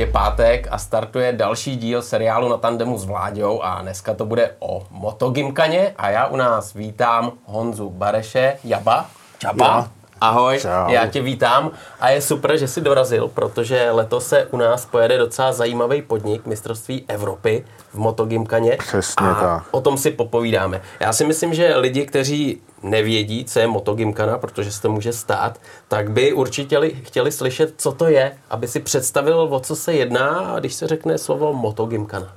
Je pátek a startuje další díl seriálu na tandemu s Vláďou a dneska to bude o motogymkaně a já u nás vítám Honzu Bareše, Jaba. Čaba. Já. Ahoj, Čau. já tě vítám a je super, že jsi dorazil, protože letos se u nás pojede docela zajímavý podnik mistrovství Evropy v motogymkaně. Přesně a tak. O tom si popovídáme. Já si myslím, že lidi, kteří nevědí, co je motogymkana, protože se to může stát, tak by určitě li- chtěli slyšet, co to je, aby si představil, o co se jedná, když se řekne slovo motogymkana.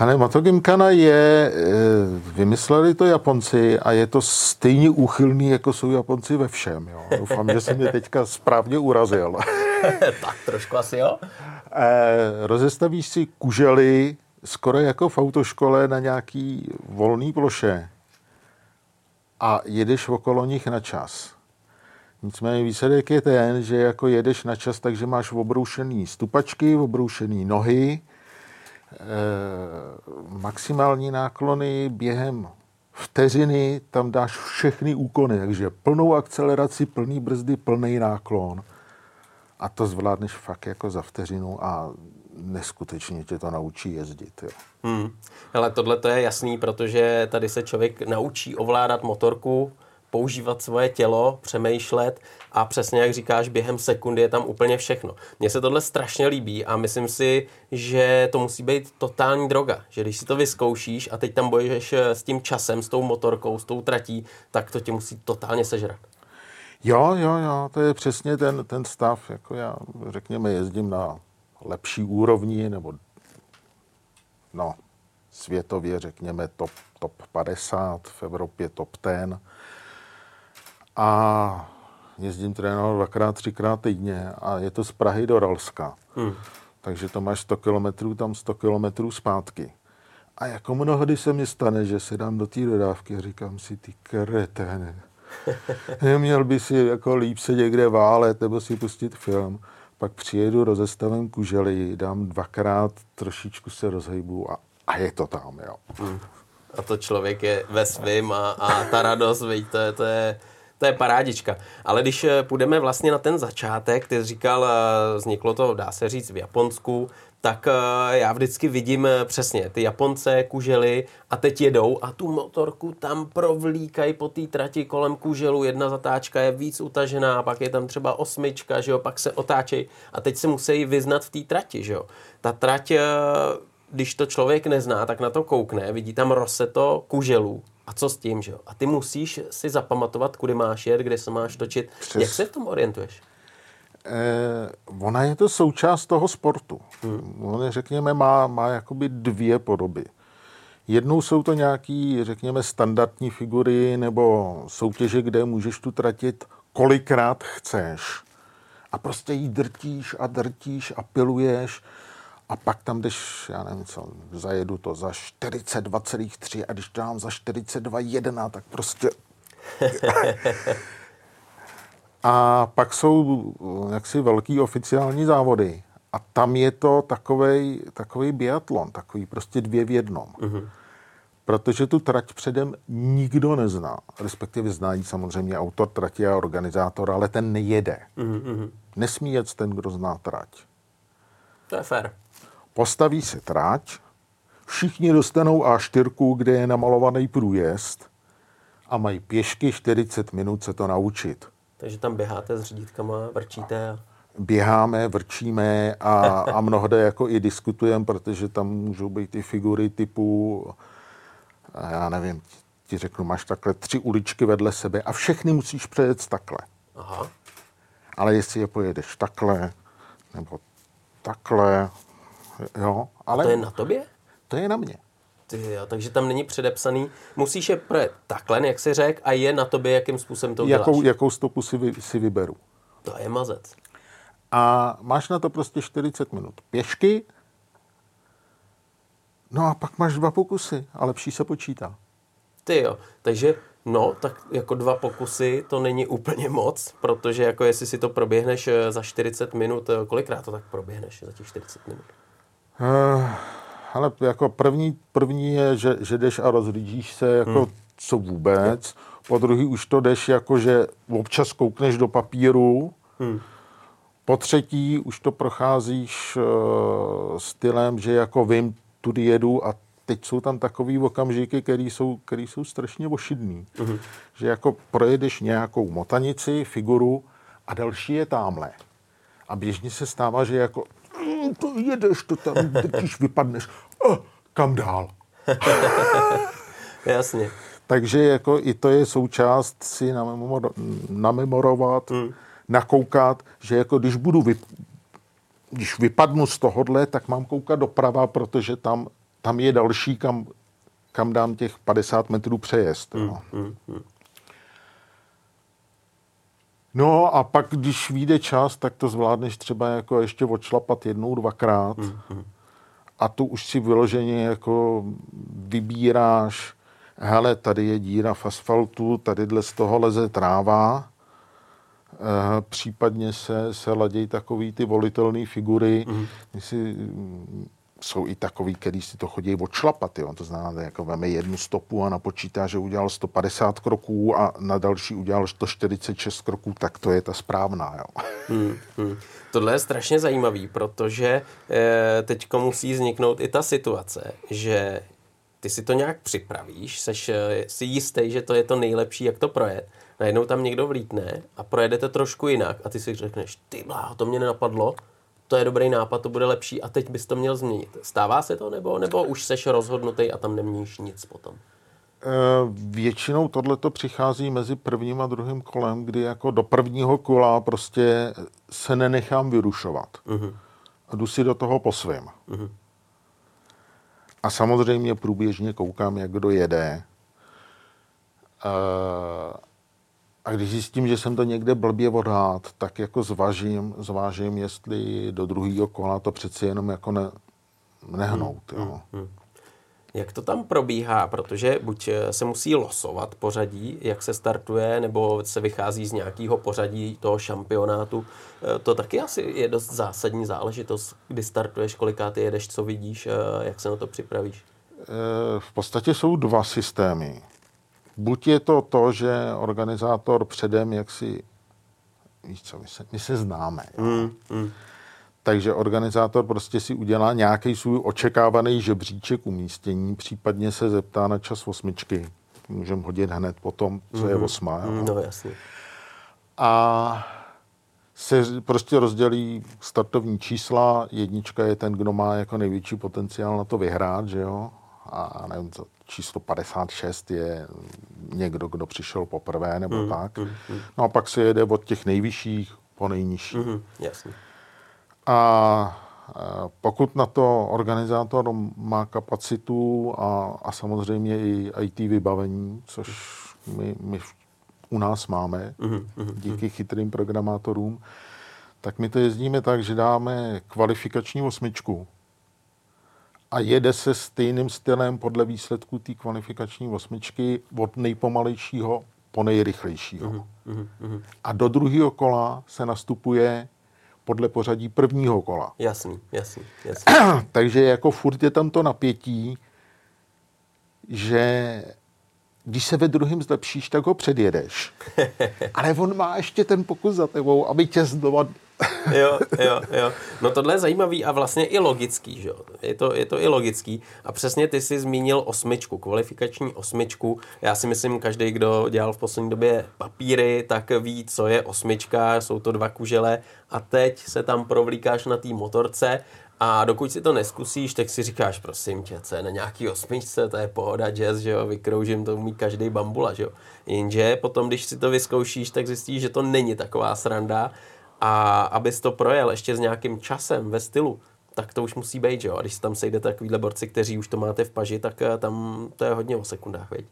Hele, Motogymkana je, eh, vymysleli to Japonci a je to stejně úchylný, jako jsou Japonci ve všem. Jo. Doufám, že jsem mě teďka správně urazil. tak trošku asi jo. Eh, Rozestavíš si kužely skoro jako v autoškole na nějaký volný ploše a jedeš okolo nich na čas. Nicméně výsledek je ten, že jako jedeš na čas, takže máš obroušený stupačky, obroušený nohy, maximální náklony během vteřiny, tam dáš všechny úkony, takže plnou akceleraci, plný brzdy, plný náklon. A to zvládneš fakt jako za vteřinu a neskutečně tě to naučí jezdit. Jo. Hmm. Ale tohle to je jasný, protože tady se člověk naučí ovládat motorku, používat svoje tělo, přemýšlet a přesně jak říkáš, během sekundy je tam úplně všechno. Mně se tohle strašně líbí a myslím si, že to musí být totální droga. Že když si to vyzkoušíš a teď tam bojuješ eh, s tím časem, s tou motorkou, s tou tratí, tak to tě musí totálně sežrat. Jo, jo, jo, to je přesně ten, ten stav. Jako já, řekněme, jezdím na lepší úrovni, nebo no, světově, řekněme, top, top 50, v Evropě top 10. A jezdím trénovat dvakrát, třikrát týdně a je to z Prahy do Ralska. Hmm. Takže to máš 100 kilometrů, tam 100 kilometrů zpátky. A jako mnohdy se mi stane, že se dám do té dodávky a říkám si, ty kreténe, Neměl by si jako líp se někde válet nebo si pustit film. Pak přijedu, rozestavím kužely, dám dvakrát, trošičku se rozhejbu a, a je to tam, jo. A to člověk je ve svým a, a ta radost, veď, to, je, to, je, to je parádička. Ale když eh, půjdeme vlastně na ten začátek, ty říkal, eh, vzniklo to, dá se říct, v Japonsku, tak eh, já vždycky vidím přesně ty Japonce, kužely a teď jedou a tu motorku tam provlíkají po té trati kolem kuželu. Jedna zatáčka je víc utažená, pak je tam třeba osmička, že jo, pak se otáčejí a teď se musí vyznat v té trati, že jo. Ta trať, když to člověk nezná, tak na to koukne, vidí tam roseto kuželů. A co s tím, že jo? A ty musíš si zapamatovat, kudy máš jet, kde se máš točit. Přes- Jak se v tom orientuješ? Eh, ona je to součást toho sportu. Hmm. On, řekněme, má, má jakoby dvě podoby. Jednou jsou to nějaký, řekněme, standardní figury nebo soutěže, kde můžeš tu tratit kolikrát chceš. A prostě jí drtíš a drtíš a piluješ a pak tam jdeš, já nevím co, zajedu to za 42,3 a když to dám za 42,1, tak prostě a pak jsou eh, jaksi velký oficiální závody. A tam je to takovej, takovej biatlon, takový prostě dvě v jednom. Mm-hmm. Protože tu trať předem nikdo nezná. Respektive zná ji samozřejmě autor trati a organizátor, ale ten nejede. Mm-hmm. Nesmí jet ten, kdo zná trať. To je fér. Postaví se trať, všichni dostanou A4, kde je namalovaný průjezd a mají pěšky 40 minut se to naučit. Takže tam běháte s řídítkama, vrčíte a... běháme, vrčíme a, a mnohde jako i diskutujeme, protože tam můžou být ty figury typu, já nevím, ti řeknu, máš takhle tři uličky vedle sebe a všechny musíš přejet takhle. Aha. Ale jestli je pojedeš takhle, nebo takhle, jo, ale To je na tobě? to je na mě. Ty jo, takže tam není předepsaný. Musíš je projet takhle, jak si řekl, a je na tobě, jakým způsobem to uděláš. Jakou, jakou stopu si, vy, si vyberu. To je mazec. A máš na to prostě 40 minut pěšky, no a pak máš dva pokusy a lepší se počítá. Ty jo, takže no, tak jako dva pokusy to není úplně moc, protože jako jestli si to proběhneš eh, za 40 minut, eh, kolikrát to tak proběhneš za těch 40 minut? Uh, ale jako první, první je, že, že jdeš a rozhlížíš se, jako hmm. co vůbec. Po druhý už to jdeš, jako že občas koukneš do papíru. Hmm. Po třetí už to procházíš uh, stylem, že jako vím, tudy jedu a teď jsou tam takový okamžiky, které jsou, který jsou strašně ošidný. Uh-huh. Že jako projedeš nějakou motanici, figuru a další je tamhle. A běžně se stává, že jako mm, to jedeš, to tam když vypadneš. Oh, kam dál? Jasně. Takže jako i to je součást si namemorovat, hmm. nakoukat, že jako když budu vy, když vypadnu z tohohle, tak mám koukat doprava, protože tam, tam je další, kam, kam dám těch 50 metrů přejezd. Hmm. No. Hmm. No a pak, když vyjde čas, tak to zvládneš třeba jako ještě odšlapat jednou, dvakrát. Hmm. hmm. A tu už si vyloženě jako vybíráš, hele, tady je díra v asfaltu, tady z toho leze tráva, e, případně se, se ladějí takový ty volitelné figury, mm. si, jsou i takový, který si to chodí odšlapat, jo. to znamená, jako veme jednu stopu a napočítá, že udělal 150 kroků a na další udělal 146 kroků, tak to je ta správná. Jo. Hmm, hmm. Tohle je strašně zajímavý, protože e, teď musí vzniknout i ta situace, že ty si to nějak připravíš, seš eh, si jistý, že to je to nejlepší, jak to projet. Najednou tam někdo vlítne a projedete trošku jinak a ty si řekneš, ty bláho, to mě nenapadlo, to je dobrý nápad, to bude lepší a teď bys to měl změnit. Stává se to nebo, nebo už seš rozhodnutý a tam neměníš nic potom? Eh, většinou tohle to přichází mezi prvním a druhým kolem, kdy jako do prvního kola prostě se nenechám vyrušovat. Uh-huh. A jdu si do toho po svém. Uh-huh. A samozřejmě průběžně koukám, jak kdo jede. Eh, a když zjistím, že jsem to někde blbě odhád, tak jako zvážím, zvážím, jestli do druhého kola to přeci jenom jako ne, nehnout. Hmm, jo. Hmm, hmm. Jak to tam probíhá? Protože buď eh, se musí losovat pořadí, jak se startuje, nebo se vychází z nějakého pořadí toho šampionátu. Eh, to taky asi je dost zásadní záležitost, kdy startuješ, koliká ty jedeš, co vidíš, eh, jak se na to připravíš. V podstatě jsou dva systémy. Buď je to to, že organizátor předem, jak si, víš co, my se, my se známe. Mm, mm takže organizátor prostě si udělá nějaký svůj očekávaný žebříček umístění, případně se zeptá na čas osmičky. Můžeme hodit hned potom, co je mhm. osma. Mm, no jasně. A se prostě rozdělí startovní čísla. Jednička je ten, kdo má jako největší potenciál na to vyhrát, že jo? A nevím, co, číslo 56 je někdo, kdo přišel poprvé nebo mm, tak. Mm. No a pak se jede od těch nejvyšších po nejnižší. Mm, jasně. A pokud na to organizátor má kapacitu a, a samozřejmě i IT vybavení, což my, my u nás máme mm-hmm. díky chytrým programátorům, tak my to jezdíme tak, že dáme kvalifikační osmičku a jede se stejným stylem podle výsledků té kvalifikační osmičky od nejpomalejšího po nejrychlejšího. Mm-hmm. A do druhého kola se nastupuje podle pořadí prvního kola. Jasný, jasný, jasný. Takže jako furt je tam to napětí, že když se ve druhém zlepšíš, tak ho předjedeš. Ale on má ještě ten pokus za tebou, aby tě znova jo, jo, jo. No tohle je zajímavý a vlastně i logický, že. Je to, je to i logický. A přesně ty jsi zmínil osmičku, kvalifikační osmičku. Já si myslím, každý, kdo dělal v poslední době papíry, tak ví, co je osmička, jsou to dva kužele a teď se tam provlíkáš na té motorce a dokud si to neskusíš, tak si říkáš, prosím tě, co je na nějaký osmičce, to je pohoda jazz, že jo, vykroužím, to umí každý bambula, že jo. Jenže potom, když si to vyzkoušíš, tak zjistíš, že to není taková sranda a abys to projel ještě s nějakým časem ve stylu, tak to už musí být, jo. A když tam sejde takovýhle borci, kteří už to máte v paži, tak eh, tam to je hodně o sekundách, veď?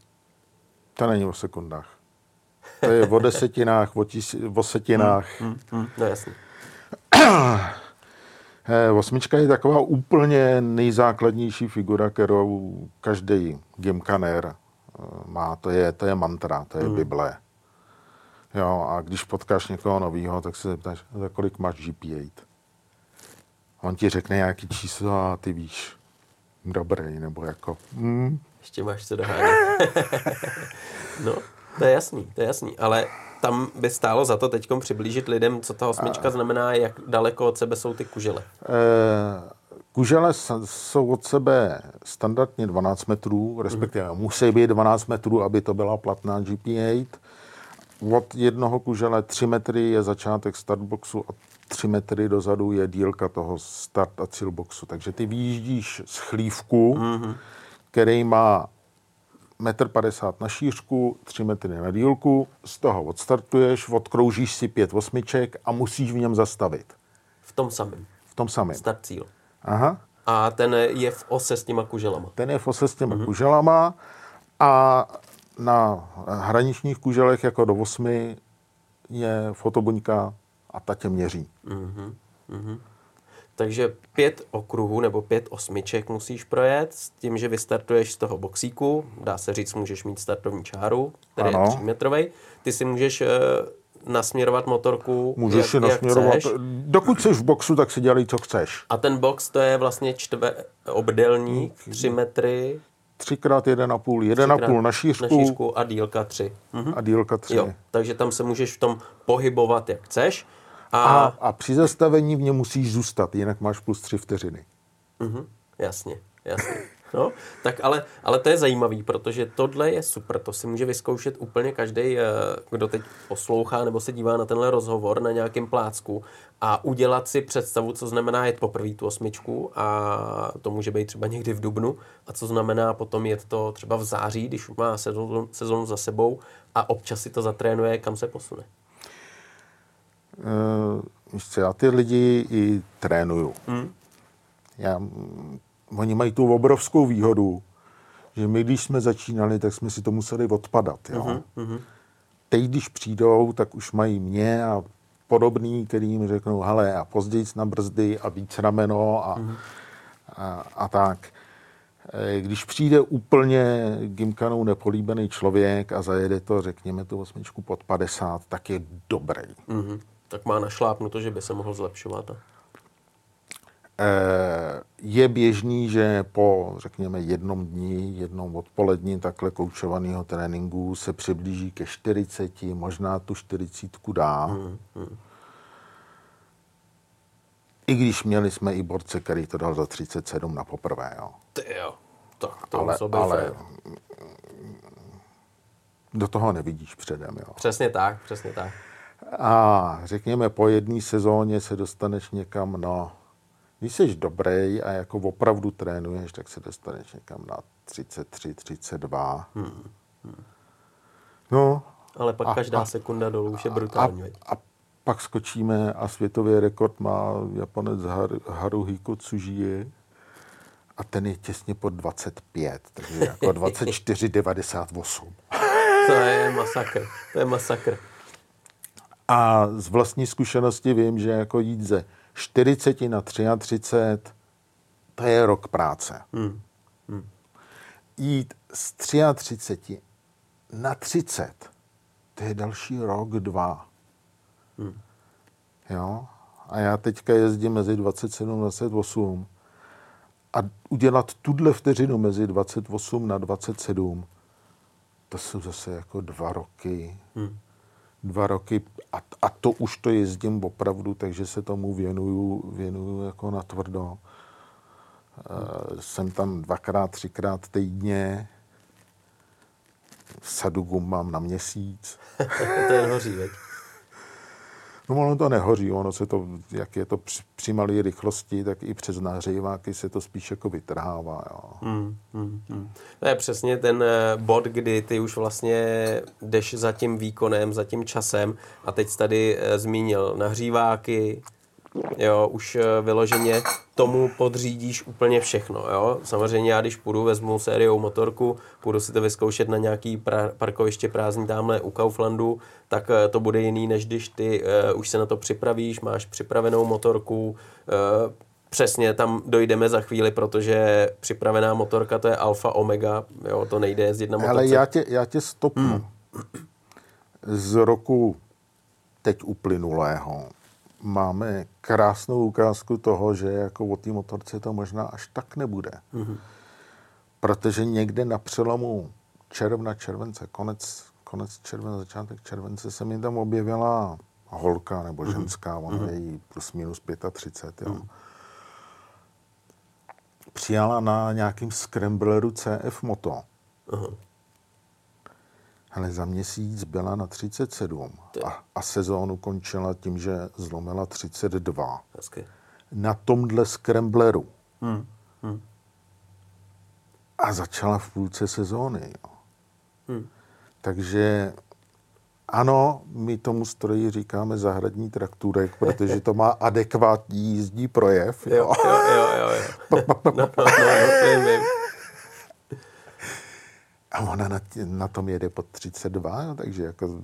To není o sekundách. To je o desetinách, o, tis, o setinách. Hmm, hmm, hmm, no jasně. Eh, osmička je taková úplně nejzákladnější figura, kterou každý gymkaner eh, má. To je, to je mantra, to je hmm. Bible. Jo, a když potkáš někoho nového, tak se zeptáš, za kolik máš GP8. On ti řekne nějaký číslo a ty víš, dobrý, nebo jako... Mm. Ještě máš co dohánět. no, to je jasný, to je jasný, ale tam by stálo za to teď přiblížit lidem, co ta osmička znamená, jak daleko od sebe jsou ty kužele. Eh, kužele jsou od sebe standardně 12 metrů, respektive mm. musí být 12 metrů, aby to byla platná GP8. Od jednoho kužele 3 metry je začátek startboxu a 3 metry dozadu je dílka toho start a cílboxu. Takže ty vyjíždíš z chlívku, mm-hmm. který má 1,50 m na šířku, 3 metry na dílku, z toho odstartuješ, odkroužíš si pět osmiček a musíš v něm zastavit. V tom samém. V tom samém. Start cíl. Aha. A ten je v ose s těma kuželama. Ten je v ose s těma mm-hmm. kuželama a na hraničních kuželech jako do 8 je fotobuňka a ta tě měří. Mm-hmm. Mm-hmm. Takže pět okruhů nebo pět osmiček musíš projet s tím, že vystartuješ z toho boxíku. Dá se říct, můžeš mít startovní čáru, který ano. je 3 metrový. Ty si můžeš uh, nasměrovat motorku, Můžeš jak, si nasměrovat. Jak chceš. Dokud jsi v boxu, tak si dělej, co chceš. A ten box to je vlastně čtve, obdelník, 3 metry. 3x1,5, 1,5 na šířku. Na šířku a dílka 3. Mhm. A dílka 3. Jo, takže tam se můžeš v tom pohybovat, jak chceš. A, a, a při zastavení v něm musíš zůstat, jinak máš plus tři vteřiny. Mhm, jasně, jasně. No, tak ale, ale to je zajímavý, protože tohle je super, to si může vyzkoušet úplně každý, eh, kdo teď poslouchá nebo se dívá na tenhle rozhovor na nějakém plácku a udělat si představu, co znamená jet poprvé tu osmičku a to může být třeba někdy v dubnu a co znamená potom jet to třeba v září, když má sezónu, sezónu za sebou a občas si to zatrénuje, kam se posune. Uh, já ty lidi i trénuju. Hmm. Já, oni mají tu obrovskou výhodu, že my, když jsme začínali, tak jsme si to museli odpadat. Jo? Mm-hmm. Teď, když přijdou, tak už mají mě a podobný, který jim řeknou, hele, a později na brzdy a víc rameno a, mm-hmm. a, a tak. Eh, když přijde úplně gimkanou nepolíbený člověk a zajede to, řekněme, tu osmičku pod 50, tak je dobrý. Mm-hmm tak má našlápnuto, že by se mohl zlepšovat. Eh, je běžný, že po, řekněme, jednom dní, jednom odpolední takhle koučovaného tréninku se přiblíží ke 40, možná tu 40 dá. Hmm, hmm. I když měli jsme i borce, který to dal za 37 na poprvé. Jo. Ty jo, tak to ale, ale do toho nevidíš předem. Jo. Přesně tak, přesně tak. A řekněme, po jedné sezóně se dostaneš někam, no, když jsi dobrý a jako opravdu trénuješ, tak se dostaneš někam na 33, 32. Hmm. Hmm. No. Ale pak a, každá a, sekunda dolů už je brutální. A, a pak skočíme a světový rekord má Japonec Har, Haruhiko Tsujie a ten je těsně pod 25, takže jako 24,98. to je masakr, to je masakr. A z vlastní zkušenosti vím, že jako jít ze 40 na 33, to je rok práce. Hmm. Hmm. Jít z 33 na 30, to je další rok, dva. Hmm. Jo? A já teďka jezdím mezi 27 a 28 a udělat tuhle vteřinu mezi 28 na 27, to jsou zase jako dva roky. Hmm dva roky a, a to už to jezdím opravdu, takže se tomu věnuju, věnuju jako na tvrdo. E, jsem tam dvakrát, třikrát týdně. Sadu gum mám na měsíc. to je hoří? No ono to nehoří, ono se to, jak je to při, při malé rychlosti, tak i přes nahříváky se to spíš jako vytrhává. Jo. Hmm, hmm, hmm. To je přesně ten eh, bod, kdy ty už vlastně jdeš za tím výkonem, za tím časem a teď tady eh, zmínil nahříváky, Jo, už eh, vyloženě tomu podřídíš úplně všechno. Jo? Samozřejmě já, když půjdu, vezmu sériou motorku, půjdu si to vyzkoušet na nějaký pra- parkoviště prázdný tamhle u Kauflandu, tak uh, to bude jiný, než když ty uh, už se na to připravíš, máš připravenou motorku, uh, Přesně, tam dojdeme za chvíli, protože připravená motorka to je alfa omega, jo, to nejde jezdit na motorce. Ale já tě, já tě stopnu. Hmm. Z roku teď uplynulého máme krásnou ukázku toho, že jako o té motorce to možná až tak nebude. Mm-hmm. Protože někde na přelomu června, července, konec, konec července, začátek července se mi tam objevila holka nebo Mhm. ženská, ona je jí plus minus 35, jo. Přijala na nějakým scrambleru CF Moto. Aha. Ale za měsíc byla na 37 Ty. a, a sezónu končila tím, že zlomila 32. Hezky. Na tomhle scrambleru. Hmm. Hmm. A začala v půlce sezóny. Jo. Hmm. Takže ano, my tomu stroji říkáme zahradní traktůrek, protože to má adekvátní jízdní projev. Jo, Jo. jo, jo, jo. jo. No, no, no, vím, vím. A ona na, tě- na tom jede pod 32, jo, takže jako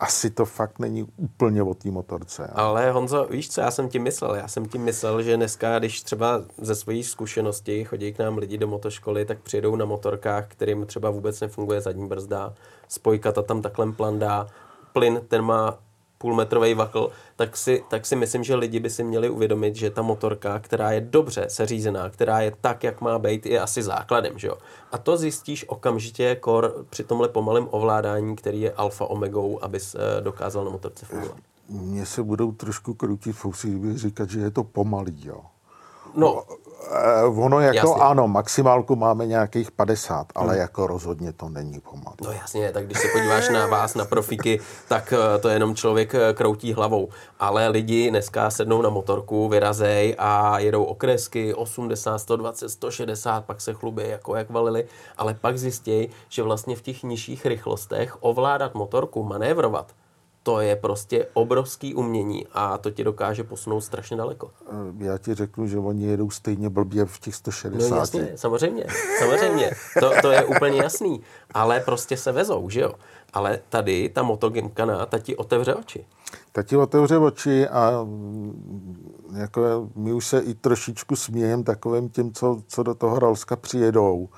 asi to fakt není úplně o té motorce. Jo. Ale Honzo, víš, co já jsem ti myslel? Já jsem ti myslel, že dneska, když třeba ze svojí zkušenosti chodí k nám lidi do motoškoly, tak přijedou na motorkách, kterým třeba vůbec nefunguje zadní brzda, spojka ta tam takhle plandá, plyn, ten má půlmetrový vakl, tak si, tak si myslím, že lidi by si měli uvědomit, že ta motorka, která je dobře seřízená, která je tak, jak má být, je asi základem, že jo? A to zjistíš okamžitě kor při tomhle pomalém ovládání, který je alfa omegou, abys eh, dokázal na motorce fungovat. Mně se budou trošku krutit fousy, kdybych říkat, že je to pomalý. Jo. No, Eh, ono jako Jasně. ano, maximálku máme nějakých 50, ale jako rozhodně to není pomalý. No jasně, tak když se podíváš na vás, na profíky, tak eh, to jenom člověk eh, kroutí hlavou. Ale lidi dneska sednou na motorku, vyrazej a jedou okresky 80, 120, 160, pak se chlubí, jako jak valili, ale pak zjistí, že vlastně v těch nižších rychlostech ovládat motorku, manévrovat, to je prostě obrovský umění a to ti dokáže posunout strašně daleko. Eh, Já ti řeknu, že oni jedou stejně blbě v těch 160. No jasně, samozřejmě, samozřejmě, to, to je úplně jasný, ale prostě se vezou, že jo. Ale tady ta motogymkana, ta ti otevře oči. Tak ti otevře oči a mm, jako my už se i trošičku smějem takovým těm, co, co do toho Ralska přijedou.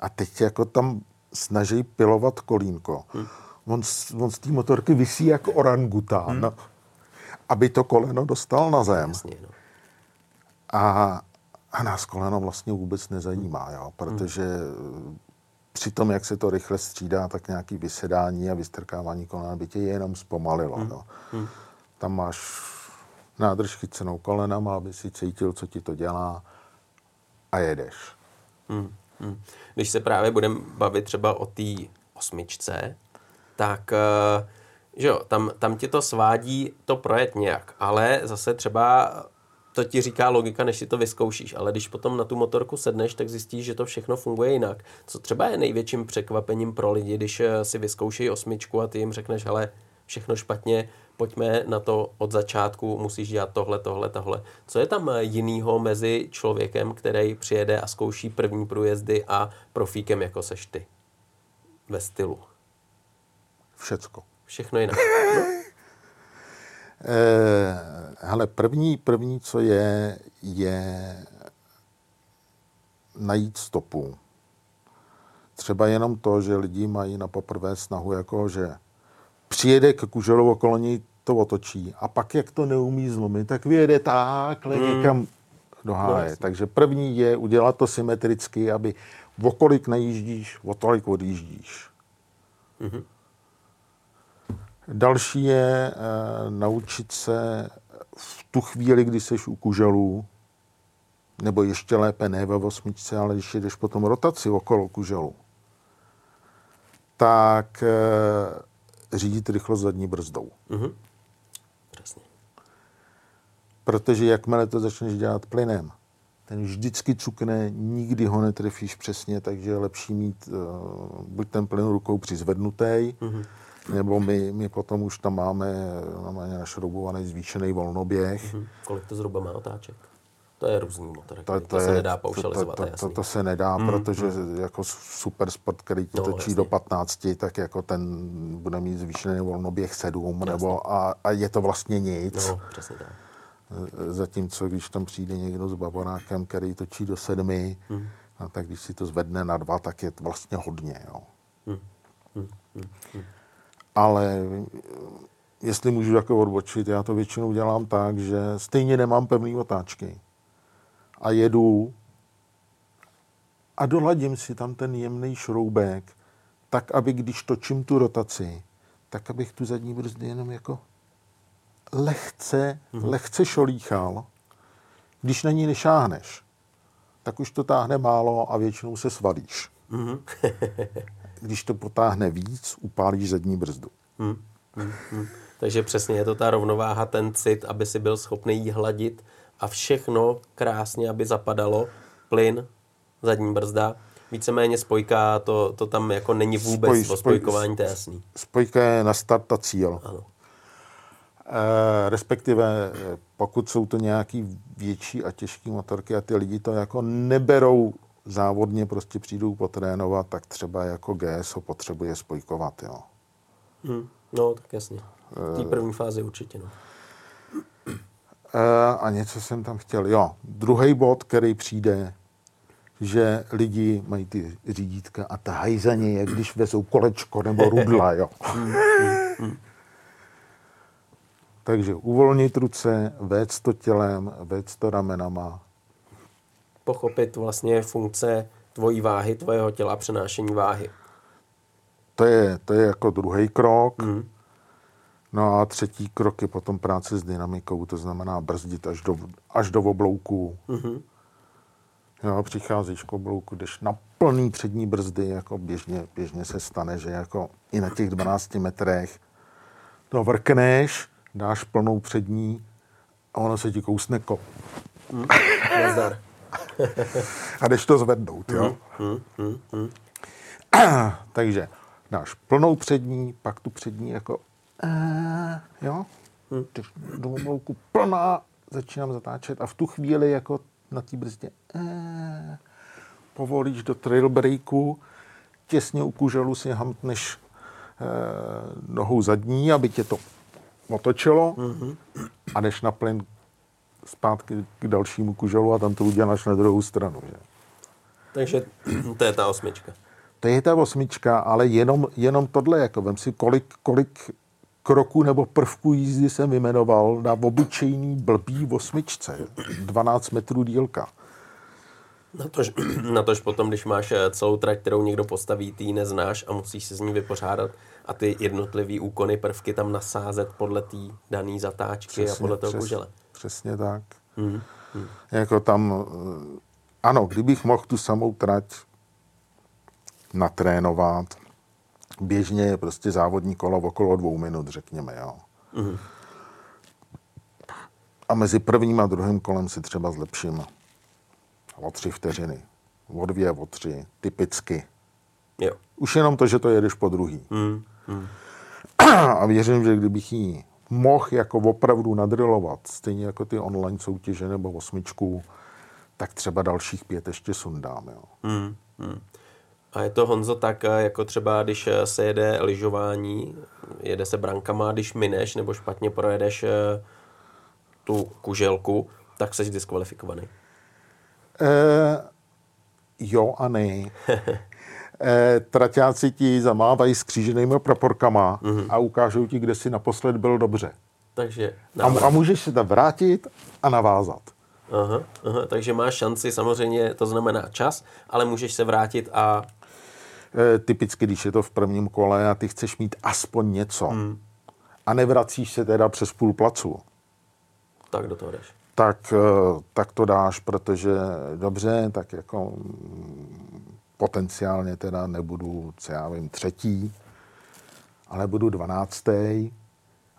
A teď jako tam snaží pilovat kolínko. Hmm. On, z- on z té motorky visí jako orangután, hmm. aby to koleno dostal na zem. Jasně, no. A, a nás koleno vlastně vůbec nezajímá, jo, protože při tom, jak se to rychle střídá, tak nějaký vysedání a vystrkávání kolena by tě jenom zpomalilo. Jo. Tam máš nádrž chycenou kolenama, aby si cítil, co ti to dělá a jedeš. Hmm, hmm. Když se právě budeme bavit třeba o té osmičce, tak eh, že jo, tam, tam ti to svádí to projet nějak, ale zase třeba to ti říká logika, než si to vyzkoušíš, ale když potom na tu motorku sedneš, tak zjistíš, že to všechno funguje jinak. Co třeba je největším překvapením pro lidi, když eh, si vyzkoušejí osmičku a ty jim řekneš, hele, všechno špatně, pojďme na to od začátku, musíš dělat tohle, tohle, tohle. Co je tam eh, jinýho mezi člověkem, který přijede a zkouší první průjezdy a profíkem, jako seš ty? Ve stylu. Všecko. Všechno jinak. Eh, hele, první, první, co je, je najít stopu. Třeba jenom to, že lidi mají na poprvé snahu, jako že přijede k kuželu okolo něj, to otočí a pak, jak to neumí zlomit, tak vyjede takhle hmm. někam do háje. jasně. Takže první je udělat to symetricky, aby o kolik najíždíš, o tolik odjíždíš. Další je e, naučit se v tu chvíli, kdy jsi u kuželů, nebo ještě lépe ne ve osmičce, ale když jdeš potom rotaci okolo kuželu, tak e, řídit rychlost zadní brzdou. Mhm. Přesně. Protože jakmile to začneš dělat plynem, ten vždycky cukne, nikdy ho netrefíš přesně, takže je lepší mít uh, buď ten plyn rukou přizvednutý, mm-hmm. Nebo my, my potom už tam máme normálně našroubovaný zvýšený volnoběh. Hm. Kolik to zhruba má otáček? To je různý motorek. To, to, to je- se nedá to, paušalizovat, to, to, to, jasný. to, to se nedá, mm, protože jako super sport, který ti No, točí jasně. do 15, tak jako ten bude mít zvýšený volnoběh 7, nebo a, a je to vlastně nic. No, přesně tak. Zatímco, když tam přijde někdo s bavorákem, který točí do sedmi, Hmm. a tak když si to zvedne na dva, tak je to vlastně hodně. Jo. Hmm. Ale jestli můžu jako odbočit, já to většinou dělám tak, že stejně nemám pevné otáčky. A jedu a doladím si tam ten jemný šroubek, tak, aby když točím tu rotaci, tak abych tu zadní brzdy jenom jako lehce, mm-hmm. lehce šolíchal. Když na ní nešáhneš, tak už to táhne málo a většinou se svalíš. Mm-hmm. když to potáhne víc, upálíš zadní brzdu. Mm-hmm. Takže přesně je to ta rovnováha, ten cit, aby si byl schopný jí hladit a všechno krásně, aby zapadalo. Plyn, zadní brzda, víceméně spojka, to, to tam jako není vůbec spoj, o spojkování, to je jasný. Spojka je na start a cíl. Ano. E, respektive pokud jsou to nějaký větší a těžký motorky a ty lidi to jako neberou závodně, prostě přijdou potrénovat, tak třeba jako GS ho potřebuje spojkovat. Jo. Hmm. No, tak jasně. V té první fázi určitě. No. E, a něco jsem tam chtěl. Jo, druhý bod, který přijde, že lidi mají ty řídítka a tahají za ně, jak když vezou kolečko nebo rudla, jo. Takže uvolnit ruce, vést to tělem, vést to ramenama. Pochopit vlastně funkce tvojí váhy, tvojeho těla, přenášení váhy. To je, to je jako druhý krok. Mm. No a třetí krok je potom práce s dynamikou, to znamená brzdit až do, až do oblouku. Mm-hmm Jo, přicházíš k oblouku, jdeš na plný přední brzdy, jako běžně, běžně se stane, že jako i na těch 12 metrech to vrkneš, dáš plnou přední a ono se ti kousne ko. Hmm. a jdeš to zvednout, jo. Hmm, hmm, hmm, Takže dáš plnou přední, pak tu přední jako uh, jo, hmm. do oblouku plná, začínám zatáčet a v tu chvíli jako na té brzdě. Eh, povolíš do trail breaku, těsně u kuželu si hamtneš eh, nohou zadní, aby tě to otočilo mm-hmm. a jdeš na plyn zpátky k dalšímu kuželu a tam to uděláš na druhou stranu. Že? Takže to je ta osmička. To je ta osmička, ale jenom, jenom tohle, jako vem si, kolik, kolik kroků nebo prvků jízdy jsem vymenoval na obyčejný blbý osmičce. 12 metrů dílka. Na tož, na tož potom, když máš eh, celou trať, kterou někdo postaví, ty ji neznáš a musíš se s ní vypořádat a ty jednotlivý úkony, prvky tam nasázet podle té dané zatáčky přesně, a podle toho přes, kužele. Přesně tak. Hmm. Hmm. Jako tam, eh, ano, kdybych mohl tu samou trať natrénovat, běžně je prostě závodní kolo okolo dvou minut, řekněme, jo. Mm. A mezi prvním a druhým kolem si třeba zlepším o tři vteřiny. O dvě, o tři, typicky. Jo. Už jenom to, že to jedeš po druhý. Mm. Mm. A věřím, že kdybych ji mohl jako opravdu nadrilovat, stejně jako ty online soutěže nebo osmičku, tak třeba dalších pět ještě sundám. Jo. Mm. Mm. A je to, Honzo, tak eh, jako třeba, když eh, se jede lyžování, jede se brankama, když mineš nebo špatně projedeš eh, tu kuželku, tak jsi diskvalifikovaný. Uh, jo a ne. e, traťáci ti zamávají s kříženými praporkama mm-hmm. a ukážou ti, kde si naposled byl dobře. Takže a, a můžeš se tam vrátit a navázat. Aha, aha, takže máš šanci, samozřejmě to znamená čas, ale můžeš se vrátit a Eh, typicky, když je to v prvním kole a ty chceš mít aspoň něco hmm. a nevracíš se teda přes půl placu. Tak do toho jdeš. Tak, eh, tak to dáš, protože dobře, tak jako potenciálně teda nebudu, co já vím, třetí, ale budu dvanáctý,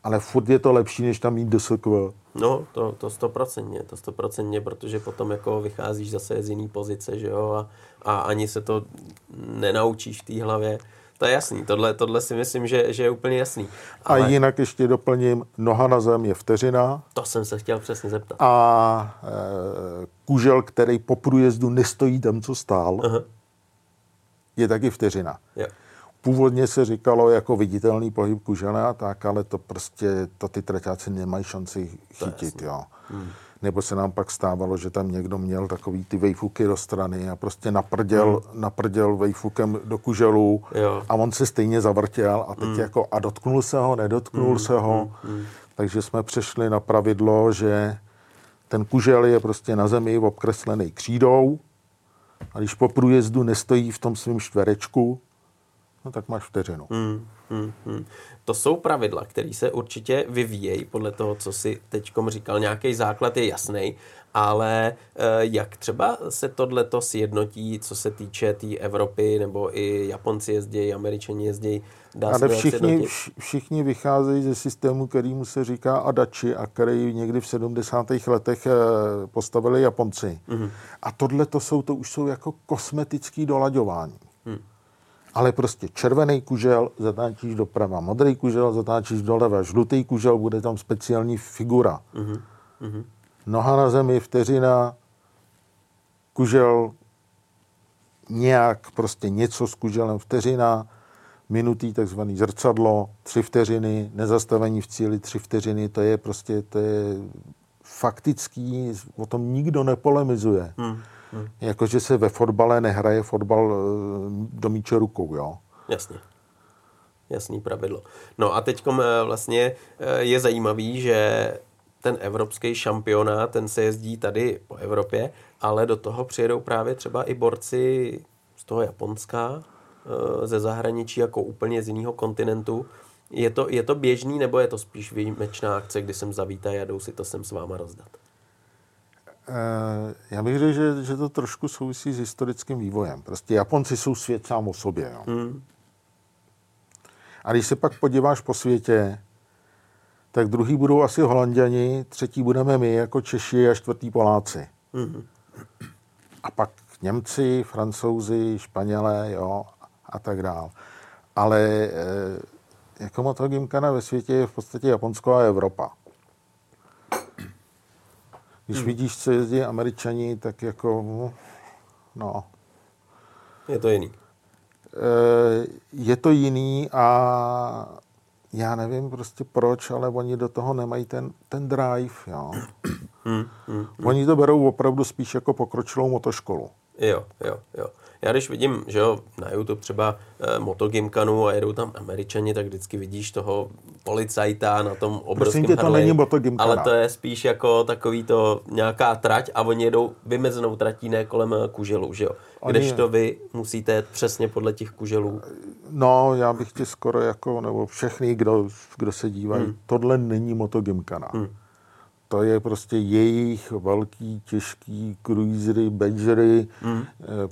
ale furt je to lepší, než tam mít DSQ. No, to, to stoprocentně, to stoprocentně, protože potom jako vycházíš zase z jiný pozice, že jo, a, a ani se to nenaučíš v té hlavě. To je jasný, tohle, tohle si myslím, že, že je úplně jasný. Ale... A jinak ještě doplním, noha na zem je vteřina. To jsem se chtěl přesně zeptat. A e, kužel, který po průjezdu nestojí tam, co stál, Aha. Je taky vteřina. Jo. Původně se říkalo jako viditelný pohyb kužele a tak, ale to prostě, to ty traťáci nemají šanci chytit, jo. Hmm. Nebo se nám pak stávalo, že tam někdo měl takový ty vejfuky do strany a prostě naprděl, hmm. naprděl vejfukem do kuželu jo. a on se stejně zavrtěl a teď hmm. jako a dotknul se ho, nedotknul hmm. se ho. Hmm. hmm. Takže jsme přešli na pravidlo, že ten kužel je prostě na zemi obkreslený křídou a když po průjezdu nestojí v tom svém čtverečku, no tak máš vteřinu. Hmm, hmm, hmm. To jsou pravidla, které se určitě vyvíjejí podle toho, co si teď říkal. Nějaký základ je jasný, ale eh, jak třeba se tohleto sjednotí, co se týče té tý Evropy, nebo i Japonci jezdí, Američani jezdí, dá ale se všichni, všichni vycházejí ze systému, kterýmu se říká Adachi a který někdy v 70. letech eh, postavili Japonci. Mm-hmm. A tohle to jsou, to už jsou jako kosmetický dolaďování. Mm. Ale prostě červený kužel zatáčíš doprava, modrý kužel zatáčíš doleva, žlutý kužel, bude tam speciální figura. Mm-hmm noha na zemi, vteřina, kužel, nějak prostě něco s kuželem, vteřina, minutý takzvaný zrcadlo, tři vteřiny, nezastavení v cíli tři vteřiny, to je prostě, to je faktický, o tom nikdo nepolemizuje. Hmm. Hmm. Jakože se ve fotbale nehraje fotbal eh, do míče rukou, jo? Jasně. Jasný pravidlo. No a teď eh, vlastně eh, je zajímavý, že ten evropský šampionát, ten se jezdí tady po Evropě, ale do toho přijedou právě třeba i borci z toho Japonska, ze zahraničí jako úplně z jiného kontinentu. Je to, je to běžný nebo je to spíš výjimečná akce, kdy sem zavítají a jdou si to sem s váma rozdat? Eh, já bych řekl, že, že to trošku souvisí s historickým vývojem. Prostě Japonci jsou svět sám o sobě. Jo. Hmm. A když se pak podíváš po světě, tak druhý budou asi Holanděni, třetí budeme my jako Češi a čtvrtý Poláci. Mm-hmm. A pak Němci, Francouzi, Španělé, jo, a tak dál. Ale e, jako motogymkana ve světě je v podstatě Japonsko a Evropa. Když hmm. vidíš, co jezdí američani, tak jako, no. Je to jiný. E, je to jiný a já nevím prostě proč, ale oni do toho nemají ten, ten drive, jo. Hmm, hmm, hmm. Oni to berou opravdu spíš jako pokročilou motoškolu. Jo, jo, jo. Já když vidím, že jo, na YouTube třeba eh, motogymkanu a jedou tam američani, tak vždycky vidíš toho policajta na tom obrovském Prosím tě, to není motogymkana. Ale to je spíš jako takový to nějaká trať a oni jedou vymezenou tratí, ne kolem eh, kuželu, že jo. Když to vy musíte jet přesně podle těch kuželů. No, já bych ti skoro jako, nebo všechny, kdo, kdo se dívají, hmm. tohle není motogymkana. Hmm je prostě jejich velký, těžký cruisery, badgery mm.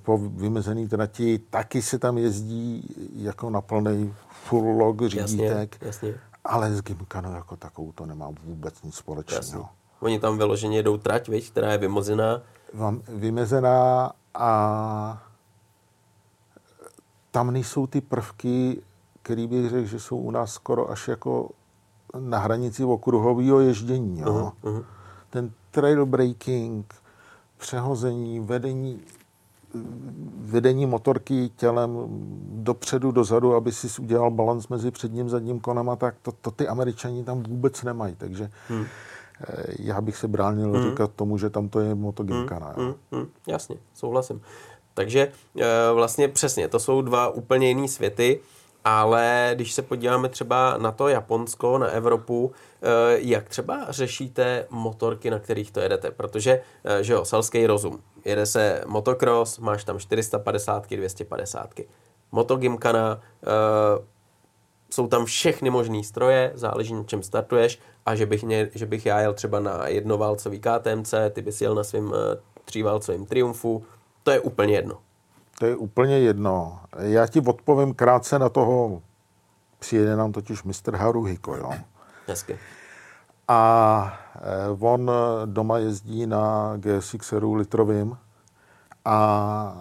po vymezený trati. Taky se tam jezdí jako na plný full log řídítek. Jasně, jasně. Ale s Gymkanou jako takovou to nemá vůbec nic společného. Oni tam vyloženě jedou trať, viď, která je vymozená. Vymezená a tam nejsou ty prvky, který bych řekl, že jsou u nás skoro až jako hranici okruhového ježdění. Jo. Uh-huh. Ten trail breaking, přehození, vedení, vedení motorky tělem dopředu, dozadu, aby si udělal balans mezi předním zadním konama, tak to, to ty američani tam vůbec nemají. Takže hmm. já bych se bránil hmm. říkat tomu, že tam to je motogymkana. Hmm. Hmm. Jasně, souhlasím. Takže eh, vlastně přesně, to jsou dva úplně jiný světy ale když se podíváme třeba na to Japonsko, na Evropu, eh, jak třeba řešíte motorky, na kterých to jedete? Protože, eh, že jo, selský rozum. Jede se motocross, máš tam 450, 250. Motogymkana, eh, jsou tam všechny možné stroje, záleží na čem startuješ a že bych, mě, že bych já jel třeba na jednoválcový KTMC, ty bys jel na svým tříválcovým Triumfu, to je úplně jedno. To je úplně jedno. Já ti odpovím krátce na toho, přijede nám totiž Mr. Haruhiko, jo. Hezky. A eh, on doma jezdí na G6 litrovým a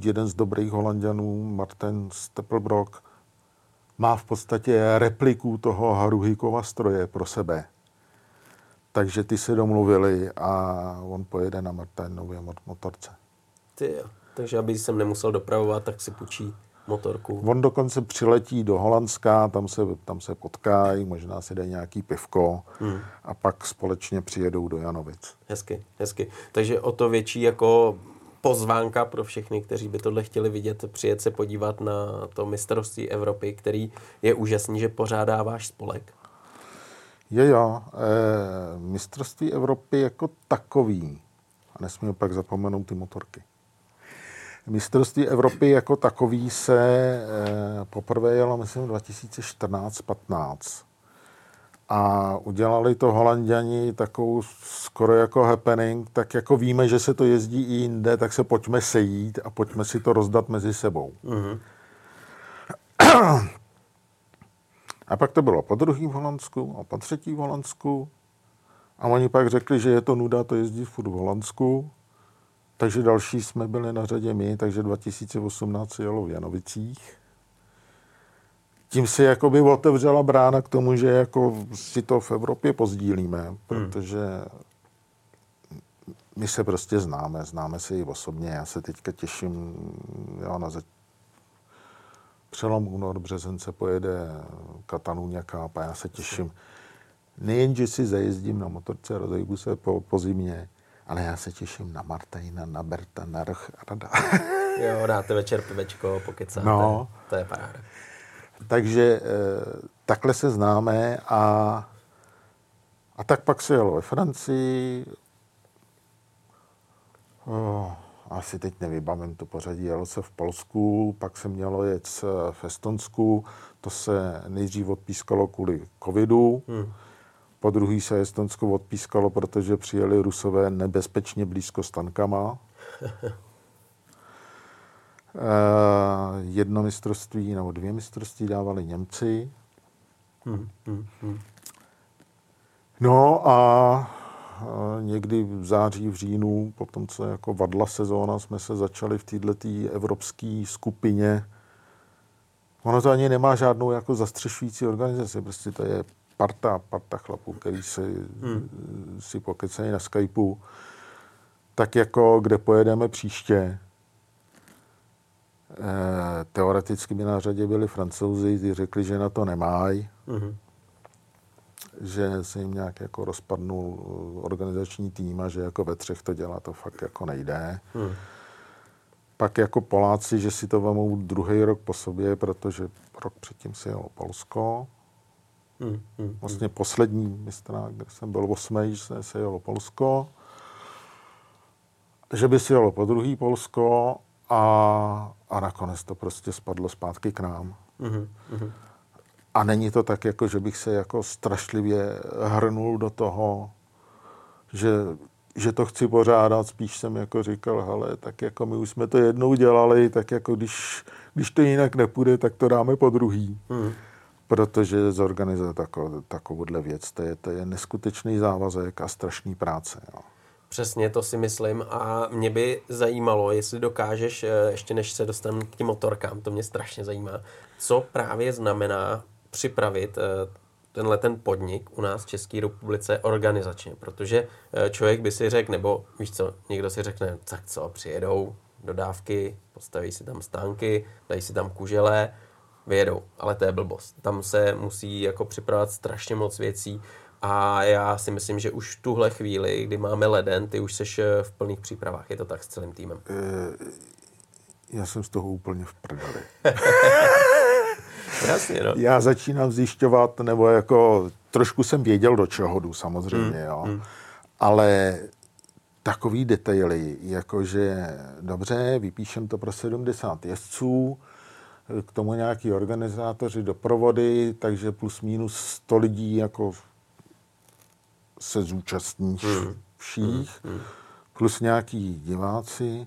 jeden z dobrých holanděnů, Martin Steppelbrock, má v podstatě repliku toho Haruhikova stroje pro sebe. Takže ty se domluvili a on pojede na Martinově motorce. Ty jo. Takže aby jsem nemusel dopravovat, tak si půjčí motorku. On dokonce přiletí do Holandska, tam se, tam se potkají, možná si dají nějaký pivko hmm. a pak společně přijedou do Janovic. Hezky, hezky. Takže o to větší jako pozvánka pro všechny, kteří by tohle chtěli vidět, přijet se podívat na to mistrovství Evropy, který je úžasný, že pořádá váš spolek. Je jo, e, mistrovství Evropy jako takový, a nesmíme pak zapomenout ty motorky Mistrovství Evropy jako takový se eh, poprvé jelo, myslím, 2014-15. A udělali to holanděni takovou skoro jako happening, tak jako víme, že se to jezdí i jinde, tak se pojďme sejít a pojďme si to rozdat mezi sebou. Mm-hmm. A pak to bylo po druhý v Holandsku a po třetí v Holandsku. A oni pak řekli, že je to nuda to jezdit furt v Holandsku. Takže další jsme byli na řadě my, takže 2018 jelo v Janovicích. Tím se jakoby otevřela brána k tomu, že jako si to v Evropě pozdílíme, hmm. protože my se prostě známe, známe se i osobně. Já se teďka těším, jo, na zač- přelom únor, březen se pojede Katalunia Cup a já se těším. Nejen, že si zajezdím na motorce, rozejdu se po, po zimě, ale já se těším na Martina, na Berta, na Rada. jo, dáte večer pivečko, pokecáte. No. To je paráda. Takže e, takhle se známe a, a tak pak se jelo ve Francii. Oh, asi teď nevybavím to pořadí, jelo se v Polsku, pak se mělo jet v Estonsku, to se nejdřív odpískalo kvůli covidu, hmm. Po druhý se Estonsko odpískalo, protože přijeli Rusové nebezpečně blízko s tankama. Uh, jedno mistrovství nebo dvě mistrovství dávali Němci. No a někdy v září, v říjnu, potom co jako vadla sezóna, jsme se začali v této evropské skupině. Ono to ani nemá žádnou jako zastřešující organizaci, prostě to je parta, parta chlapů, který si, hmm. si pokecají na Skypeu. Tak jako kde pojedeme příště, Eh, teoreticky by na řadě byli francouzi, kteří řekli, že na to nemají, mm-hmm. že se jim nějak jako rozpadnul organizační tým a že jako ve třech to dělá, to fakt jako nejde. Mm. Pak jako Poláci, že si to vemou druhý rok po sobě, protože rok předtím si jelo Polsko. Mm, mm, vlastně poslední mistra, kde jsem byl osmý, že se jelo Polsko. Že by si jelo po druhý Polsko a, a nakonec to prostě spadlo zpátky k nám. Mm-hmm. A není to tak, jako, že bych se jako strašlivě hrnul do toho, že, že to chci pořádat, spíš jsem jako říkal, hele, tak jako my už jsme to jednou dělali, tak jako když, když to jinak nepůjde, tak to dáme po druhý. Mm. Protože zorganizovat takovou, takovouhle věc, to je, to je neskutečný závazek a strašný práce. Jo. Přesně, to si myslím a mě by zajímalo, jestli dokážeš, eh, ještě než se dostaneme k těm motorkám, to mě strašně zajímá, co právě znamená připravit eh, tenhle ten podnik u nás v České republice organizačně, protože eh, člověk by si řekl, nebo víš co, někdo si řekne, tak co, přijedou dodávky, postaví si tam stánky, dají si tam kužele, vyjedou, ale to je blbost. Tam se musí jako připravovat strašně moc věcí, a já si myslím, že už v tuhle chvíli, kdy máme leden, ty už seš eh, v plných přípravách. Je to tak s celým týmem? E, já jsem z toho úplně v prdeli. Jasně, no. Já začínám zjišťovat, nebo jako trošku jsem věděl, do čeho jdu samozřejmě, mm, jo. Mm. Ale takový detaily, jakože dobře, vypíšem to pro 70 jezdců, k tomu nějaký organizátoři doprovody, takže plus minus 100 lidí jako se zúčastní hmm. vších, hmm. plus nějaký diváci,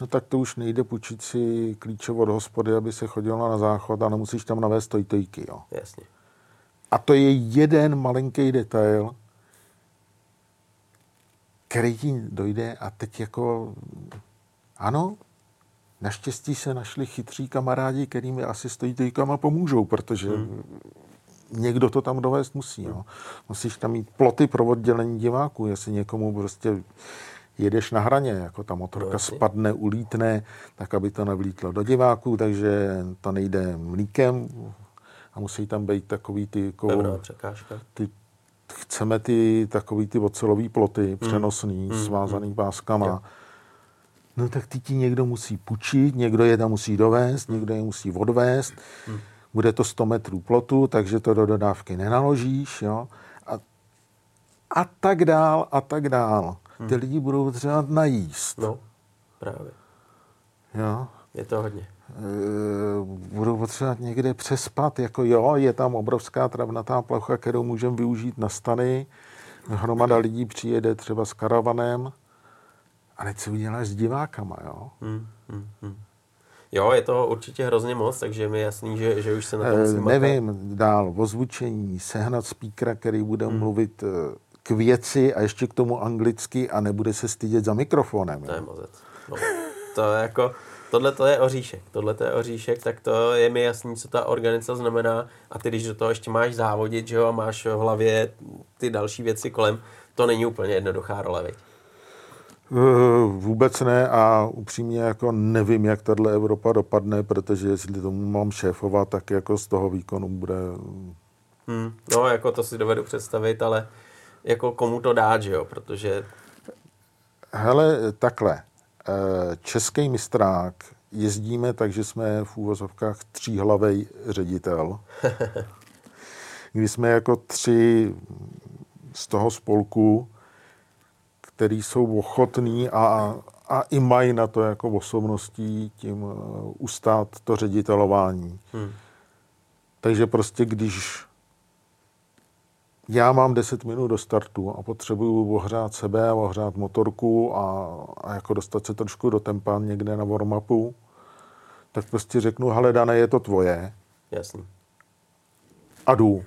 no tak to už nejde půjčit si klíče od hospody, aby se chodilo na záchod a nemusíš tam navést tojtojky. Jo. Jasně. A to je jeden malinký detail, který ti dojde a teď jako, ano, naštěstí se našli chytří kamarádi, kterými asi stojí tojkama pomůžou, protože hmm někdo to tam dovést musí. Jo. Musíš tam mít ploty pro oddělení diváků, jestli někomu prostě jedeš na hraně, jako ta motorka no, spadne, ulítne, tak aby to nevlítlo do diváků, takže to nejde mlíkem a musí tam být takový ty... Jako, ty chceme ty takový ty ocelový ploty, hmm. přenosný, mm. svázaný mm. páskama. Jo. No tak ty ti někdo musí půjčit, někdo je tam musí dovést, někdo je musí odvést. Mm bude to 100 metrů plotu, takže to do dodávky nenaložíš, jo, a, a tak dál, a tak dál. Ty hmm. lidi budou potřebovat najíst. No, právě. Jo. Je to hodně. E, budou potřebovat někde přespat, jako jo, je tam obrovská travnatá plocha, kterou můžeme využít na stany, hromada lidí přijede třeba s karavanem, a teď si uděláš s divákama, jo. Hmm, hmm, hmm. Jo, je to určitě hrozně moc, takže mi je jasný, že, že už se na to musím Nevím, makat. dál, ozvučení, sehnat speakera, který bude hmm. mluvit eh, k věci a ještě k tomu anglicky a nebude se stydět za mikrofonem. To je mozec. No, to je jako, tohle to je oříšek, tohle to je oříšek, tak to je mi jasný, co ta organizace znamená a ty, když do toho ještě máš závodit, že jo, a máš v hlavě ty další věci kolem, to není úplně jednoduchá role, viď? Eh, vůbec ne a upřímně jako nevím, jak tahle Evropa dopadne, protože jestli tomu mám šéfovat, tak jako z toho výkonu bude... Hmm, no, jako to si dovedu představit, ale jako komu to dát, že jo, protože... Hele, takhle. Eh, český mistrák jezdíme tak, že jsme v úvozovkách tříhlavej ředitel. kdy jsme jako tři z toho spolku který jsou ochotní a, a i mají na to jako osobností tím uh, ustát to ředitelování. Hmm. Takže prostě když já mám 10 minut do startu a potřebuju ohřát sebe ohřát motorku a, a jako dostat se trošku do tempa někde na warm-upu, tak prostě řeknu, hele Dane, je to tvoje. Jasný. A jdu.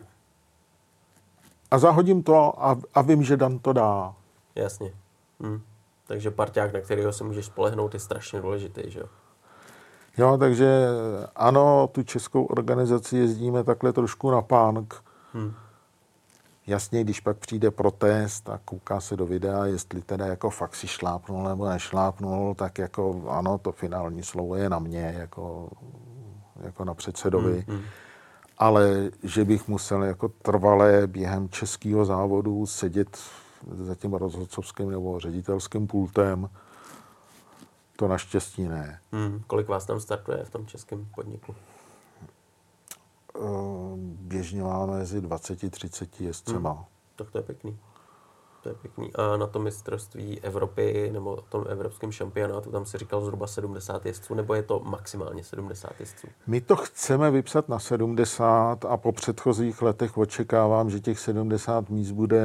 A zahodím to a, a vím, že Dan to dá. Jasně. Hmm. Takže parťák, na kterého se můžeš spolehnout, je strašně důležitý, že jo? Jo, takže ano, tu českou organizaci jezdíme takhle trošku na pánk. Hmm. Jasně, když pak přijde protest a kouká se do videa, jestli teda jako fakt si šlápnul nebo nešlápnul, tak jako ano, to finální slovo je na mě, jako, jako na předsedovi. Hmm, hmm. Ale že bych musel jako trvalé během českého závodu sedět za tím rozhodcovským nebo ředitelským pultem. To naštěstí ne. Hmm. Kolik vás tam startuje v tom českém podniku? Eh, běžně máme mezi 20-30 jezdcema. Hmm. Tak to je pěkný. To je pěkný. A na tom mistrovství Evropy nebo tom evropském šampionátu, tam si říkal zhruba 70 jezdců, nebo je to maximálně 70 jezdců? My to chceme vypsat na 70 a po předchozích letech očekávám, že těch 70 míst bude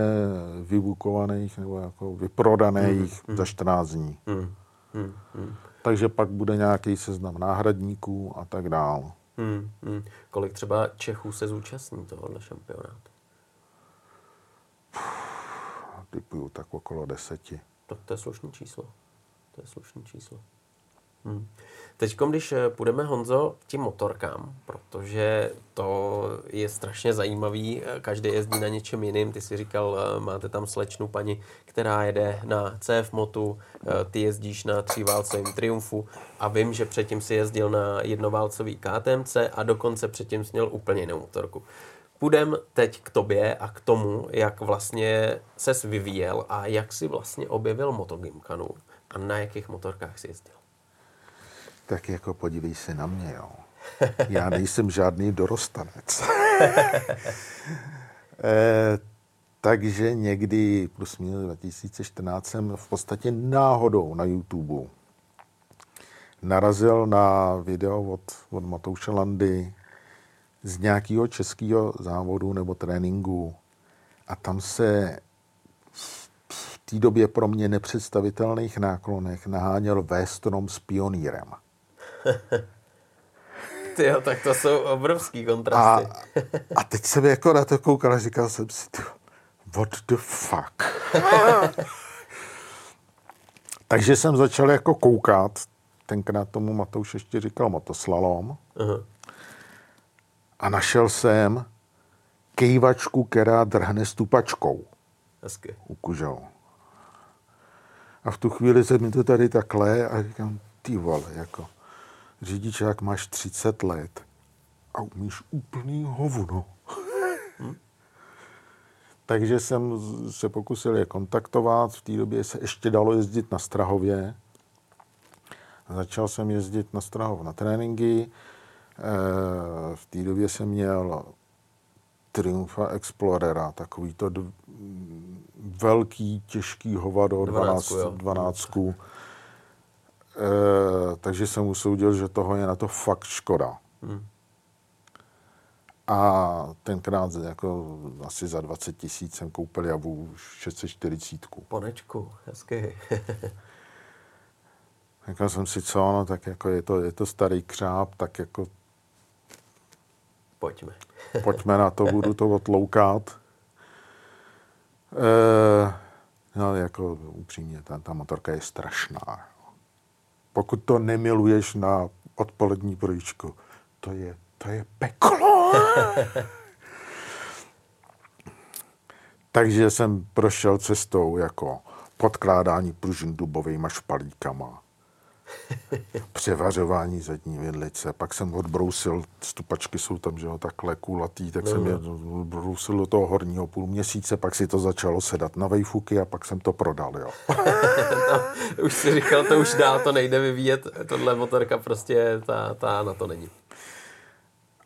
vybukovaných nebo jako vyprodaných mm, za 14 dní. Mm, mm, mm. Takže pak bude nějaký seznam náhradníků a tak dál. Mm, mm. Kolik třeba Čechů se zúčastní tohohle šampionátu? Typuju tak okolo deseti. Tak to je slušný číslo. To je slušný číslo. Hmm. Teď, když eh, půjdeme, Honzo, k tím motorkám, protože to je strašně zajímavý, eh, každý jezdí na něčem jiným. Ty si říkal, eh, máte tam slečnu paní, která jede na CF motu, ty jezdíš na tříválcovém Triumfu a vím, že předtím si jezdil na jednoválcový KTMC a dokonce předtím jsi měl úplně jinou motorku. Půjdem teď k tobě a k tomu, jak vlastně ses vyvíjel a jak si vlastně objevil motogymkanu a na jakých motorkách jsi jezdil. Tak jako podívej se na mě, jo. Já nejsem žádný dorostanec. e, takže někdy plus minus 2014 jsem v podstatě náhodou na YouTube narazil na video od, od Matouše Landy, z nějakého českého závodu nebo tréninku a tam se v té době pro mě nepředstavitelných náklonech naháněl Westrom s pionýrem. Tyjo, tak to jsou obrovský kontrasty. A, a teď jsem jako na to koukal a říkal jsem si, what the fuck? Takže jsem začal jako koukat, tenkrát tomu Matouš ještě říkal motoslalom. Uh-huh našel jsem kejvačku, která drhne stupačkou. Hezky. U kužel. A v tu chvíli se mi to tady takhle a říkám, ty vole, jako řidičák máš 30 let a umíš úplný hovno. Hmm? Takže jsem se pokusil je kontaktovat. V té době se ještě dalo jezdit na Strahově. Začal jsem jezdit na Strahov na tréninky. V té době jsem měl Triumfa Explorera, takový to d- velký, těžký hovado, 12, 12, 12 E, takže jsem usoudil, že toho je na to fakt škoda. Hmm. A tenkrát jako asi za 20 tisíc jsem koupil javu 640. Ponečku, hezky. Říkal jsem si, co, no, tak jako je to, je to starý křáp, tak jako Pojďme. pojďme na to, budu to otloukat. E, no, jako upřímně, ta, ta motorka je strašná. Pokud to nemiluješ na odpolední projíčku, to je, to je peklo. Takže jsem prošel cestou jako podkládání pružin dubovými špalíkama, převařování zadní vidlice, pak jsem odbrousil, stupačky jsou tam, že jo, takhle kulatý, tak no, jsem je odbrousil do toho horního půl měsíce, pak si to začalo sedat na vejfuky a pak jsem to prodal, jo. no, už si říkal, to už dál to nejde vyvíjet, tohle motorka prostě, ta, ta na to není.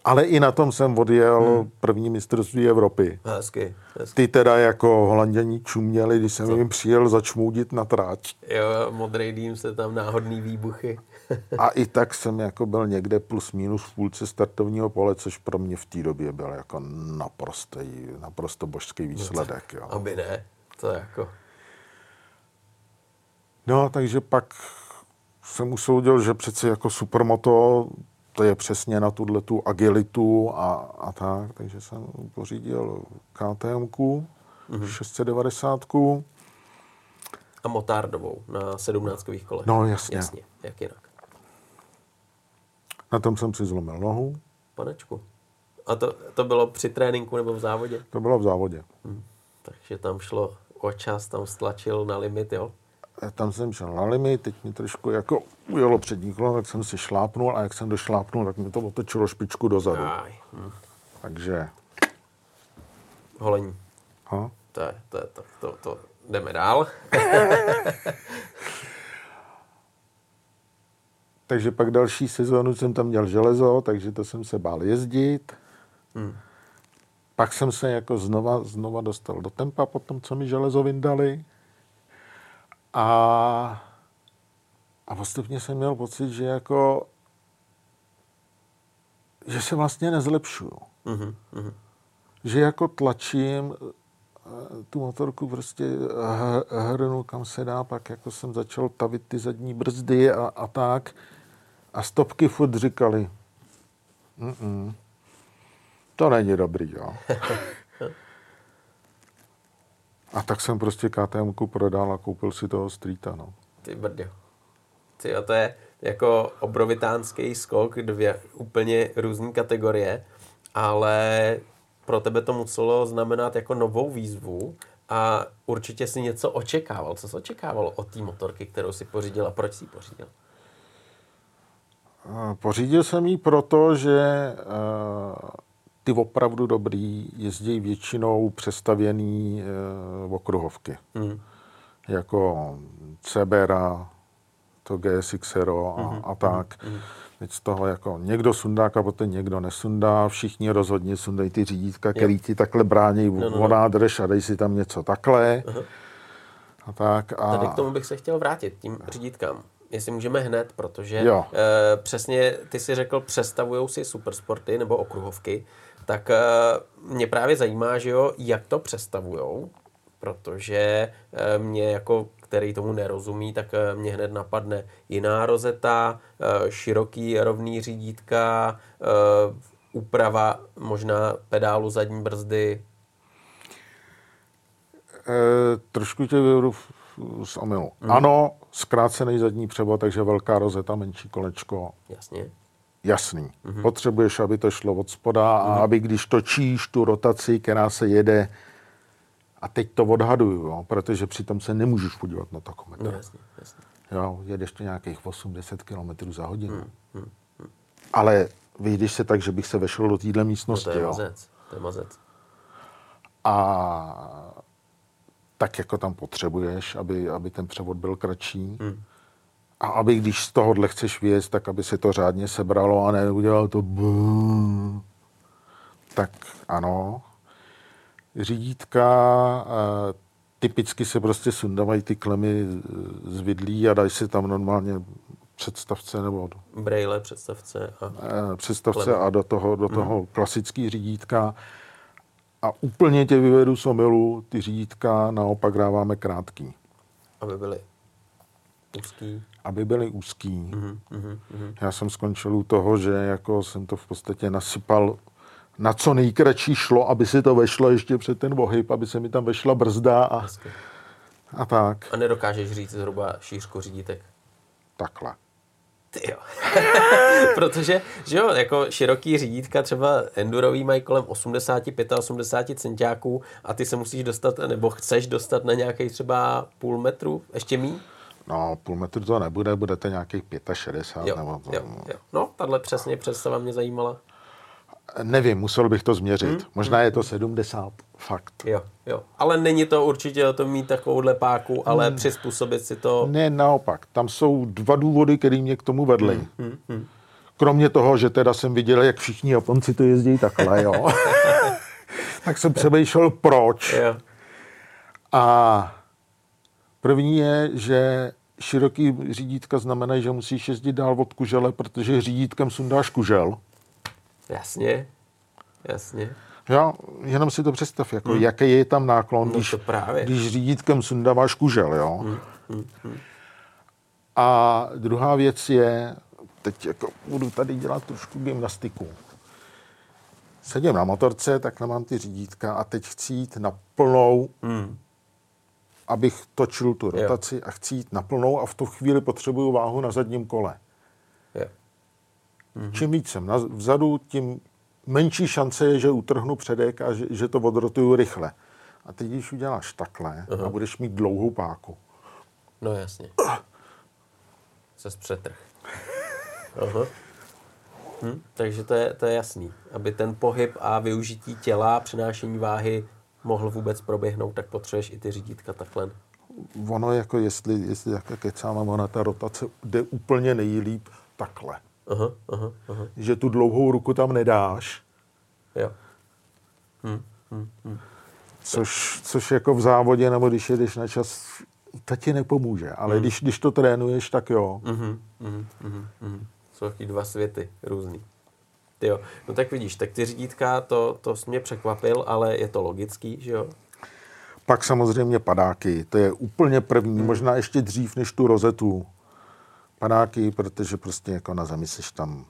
Ale i na tom jsem odjel hmm. první mistrovství Evropy. Hezky, hezky. Ty teda jako holandění čuměli, když jsem Co? jim přijel začmoudit na tráč. Jo, modrý dým se tam náhodný výbuchy. a i tak jsem jako byl někde plus minus v půlce startovního pole, což pro mě v té době byl jako naprostý, naprosto božský výsledek. Jo. Aby ne, to je jako... No, takže pak jsem usoudil, že přece jako supermoto to je přesně na tuhle tu agilitu a, a tak, takže jsem pořídil KTM mm-hmm. 690 a motardovou na 17 kolech. No jasně. Jasně, jak jinak. Na tom jsem si zlomil nohu. Panečku. A to, to bylo při tréninku nebo v závodě? To bylo v závodě. Hmm. Takže tam šlo o čas, tam stlačil na limit, jo? Tam jsem šel na limit, teď mi trošku jako ujelo přední kolo, tak jsem si šlápnul a jak jsem došlápnul, tak mi to otočilo špičku dozadu. Aj. Hm. Takže... Holení. Ha? To, je, to, je, to, to, to, jdeme dál. takže pak další sezónu jsem tam měl železo, takže to jsem se bál jezdit. Hmm. Pak jsem se jako znova, znova dostal do tempa po tom, co mi železo vyndali. A, a postupně jsem měl pocit, že jako že se vlastně nezlepšuju. Mm-hmm. Že jako tlačím eh, tu motorku prostě hrnu, kam se dá, pak jako jsem začal tavit ty zadní brzdy a, a tak. A stopky furt říkali, Mm-mm, to není dobrý, jo. A tak jsem prostě KTM prodal a koupil si toho Streeta, no. Ty brďo. Ty to je jako obrovitánský skok, dvě úplně různé kategorie, ale pro tebe to muselo znamenat jako novou výzvu a určitě si něco očekával. Co jsi očekával od té motorky, kterou si pořídil a proč si ji pořídil? Pořídil jsem ji proto, že ty opravdu dobrý jezdí většinou přestavěný e, okruhovky. Hmm. Jako Cebera, to GSX a, hmm. a tak. Hmm. Teď z toho jako někdo sundá kapoty, někdo nesundá, všichni rozhodně sundají ty řídítka, který ti takhle brání no, no, no. nádrž a dej si tam něco takhle. Uh-huh. A tak. A... Tady k tomu bych se chtěl vrátit, tím řídítkám jestli můžeme hned, protože jo. E, přesně ty si řekl, přestavují si supersporty nebo okruhovky tak eh, mě právě zajímá, že jo, jak to přestavujou, protože eh, mě jako který tomu nerozumí, tak eh, mě hned napadne jiná rozeta, široký rovný řídítka, úprava možná pedálu zadní brzdy. E, trošku tě vyvedu z omilu. Hmm. Ano, zkrácený zadní převod, takže velká rozeta, menší kolečko. Jasně jasný. Mm-hmm. Potřebuješ, aby to šlo od spoda mm-hmm. a mhm. aby když točíš tu rotaci, která se jede, a teď to odhaduju, jo, protože přitom se nemůžeš podívat na takometr. No, jasně, jasně. Jo, jedeš to nějakých 80 km za hodinu. Mm, mm, mm. Ale vyjdeš se tak, že bych se vešel do téhle místnosti. No, to je mazec. To je mazec. A tak jako tam potřebuješ, aby, aby ten převod byl kratší. Mm. A aby když z tohohle chceš věc, tak aby se to řádně sebralo a neudělal to bů. Tak ano. Řídítka, typicky se prostě sundávají ty klemy z vidlí a dají se tam normálně představce nebo Braille, představce a... eh, představce a do toho, do toho klasický řídítka. A úplně tě vyvedu z omylu, ty řídítka naopak dáváme krátký, aby byly úzký. Aby byly úzký. Mhm, Já jsem skončil u toho, že jako jsem to v podstatě nasypal na co nejkratší šlo, aby si to vešlo ještě před ten ohyb, aby se mi tam vešla brzda a, Hezky. a tak. A nedokážeš říct zhruba šířku řídítek. Takhle. Ty jo. Protože, že jo, jako široký řídítka, třeba endurový mají kolem 85 80 centiáků a ty se musíš dostat, nebo chceš dostat na nějaký třeba půl metru, ještě mý? No, půl metru to nebude, budete nějakých 65 Jo, nebo to. jo, jo. No, tahle přesně představa mě zajímala. Nevím, musel bych to změřit. Hmm, Možná je to 70, fakt. Jo, jo. Ale není to určitě o tom mít takovouhle páku, ale Hmm. přizpůsobit si to. Ne, naopak. Tam jsou dva důvody, které mě k tomu vedly. Hmm, Kromě toho, že teda jsem viděl, jak všichni Japonci to jezdí takhle, jo. tak jsem přemýšlel, proč. Jo, A první je, že široký řídítka znamená, že musíš jezdit dál od kužele, protože řídítkem sundáš kužel. jasně, jasně. Jo, jenom si to představ, jako hmm. jaký je tam náklon, No když, právě. když řídítkem sundáváš kužel, jo. Hmm. A druhá věc je, teď jako budu tady dělat trošku gymnastiku. Sedím na motorce, takhle mám ty řídítka a teď chci jít na plnou, Hmm. Abych točil tu rotaci a chci jít na plnou a v tu chvíli potřebuju váhu na zadním kole. Jo. Mm-hmm. Čím víc jsem na, vzadu, tím menší šance je, že utrhnu předek a že, že to odrotuju rychle. A teď, když uděláš takhle uh-huh. a budeš mít dlouhou páku, No jasně. Se přetrh. Aha. Hm, takže to je, to je jasný. Aby ten pohyb a využití těla, přenášení váhy mohl vůbec proběhnout, tak potřebuješ i ty řídítka takhle. ono jako jestli, jestli jak kecáme, ona ta rotace jde úplně nejlíp takhle. Aha, aha, aha. Že tu dlouhou ruku tam nedáš, Jo. což, což jako v závodě, nebo když jedeš na čas, to ti nepomůže. Ale Hmm. když, když to trénuješ, tak jo. Mhm, mhm, mhm, mhm. Jsou taky dva světy různý. Ty jo. No tak vidíš, tak ty řídítka, to, to mě překvapil, ale je to logický, že jo? Pak samozřejmě padáky, to je úplně první, hmm. možná ještě dřív než tu rozetu. Padáky, protože prostě jako na zemi seš tam,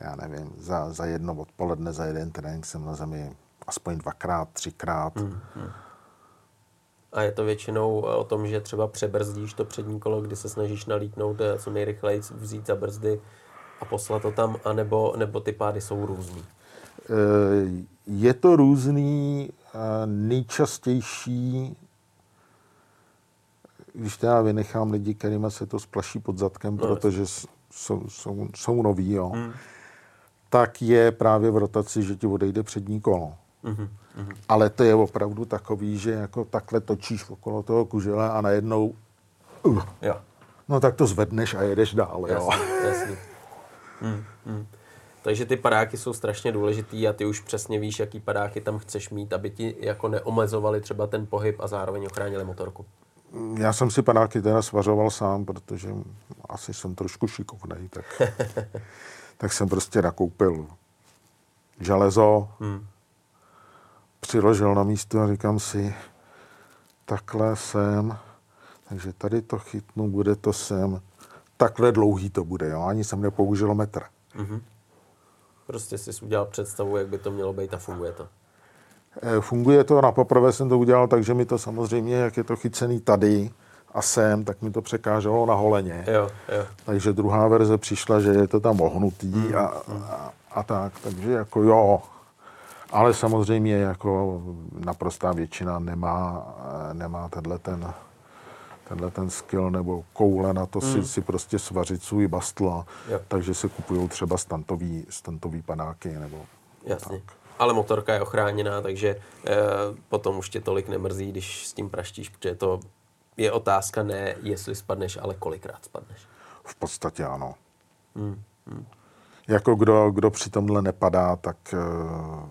já nevím, za, za jedno odpoledne, za jeden trénink jsem na zemi aspoň dvakrát, třikrát. Hmm. A je to většinou o tom, že třeba přebrzdíš to přední kolo, kdy se snažíš nalítnout eh, co nejrychleji, vzít za brzdy a poslat to tam, anebo, nebo ty pády jsou různý. Eh, Je to různý, eh, nejčastější, když teda vynechám lidi, kterým se to splaší pod zadkem, no, protože jsou, jsou, jsou noví, jo, hmm. tak je právě v rotaci, že ti odejde přední kolo. Mhm, Ale to je opravdu takový, že jako takhle točíš okolo toho kužele a najednou, uh, Jo, no tak to zvedneš a jedeš dál, jo. jasný, jasný. Hmm, hmm. Takže ty padáky jsou strašně důležitý a ty už přesně víš, jaký padáky tam chceš mít, aby ti jako neomezovali třeba ten pohyb a zároveň ochránili motorku. Já jsem si panáky teda svařoval sám, protože asi jsem trošku šikovnej, tak, tak jsem prostě nakoupil železo, hmm. přiložil na místo a říkám si, takhle jsem, takže tady to chytnu, bude to sem, takhle dlouhý to bude, jo? ani jsem nepoužil metr. Prostě jsi udělal představu, jak by to mělo být a funguje to. Eh, Funguje to, na poprvé jsem to udělal tak, že mi to samozřejmě, jak je to chycený tady a sem, tak mi to překáželo na holeně. Jo, jo. Takže druhá verze přišla, že je to tam ohnutý a, a, a tak, takže jako jo. Ale samozřejmě jako naprostá většina nemá, nemá tenhle ten, tenhle ten skill nebo koule na to si, si prostě svařit svůj bastla, Jo. takže se kupují třeba stantový, stantový panáky nebo Jasně. Ale motorka je ochráněná, takže e, potom už tě tolik nemrzí, když s tím praštíš, protože to je otázka ne, jestli spadneš, ale kolikrát spadneš. v podstatě ano. Jako kdo, kdo při tomhle nepadá, tak uh,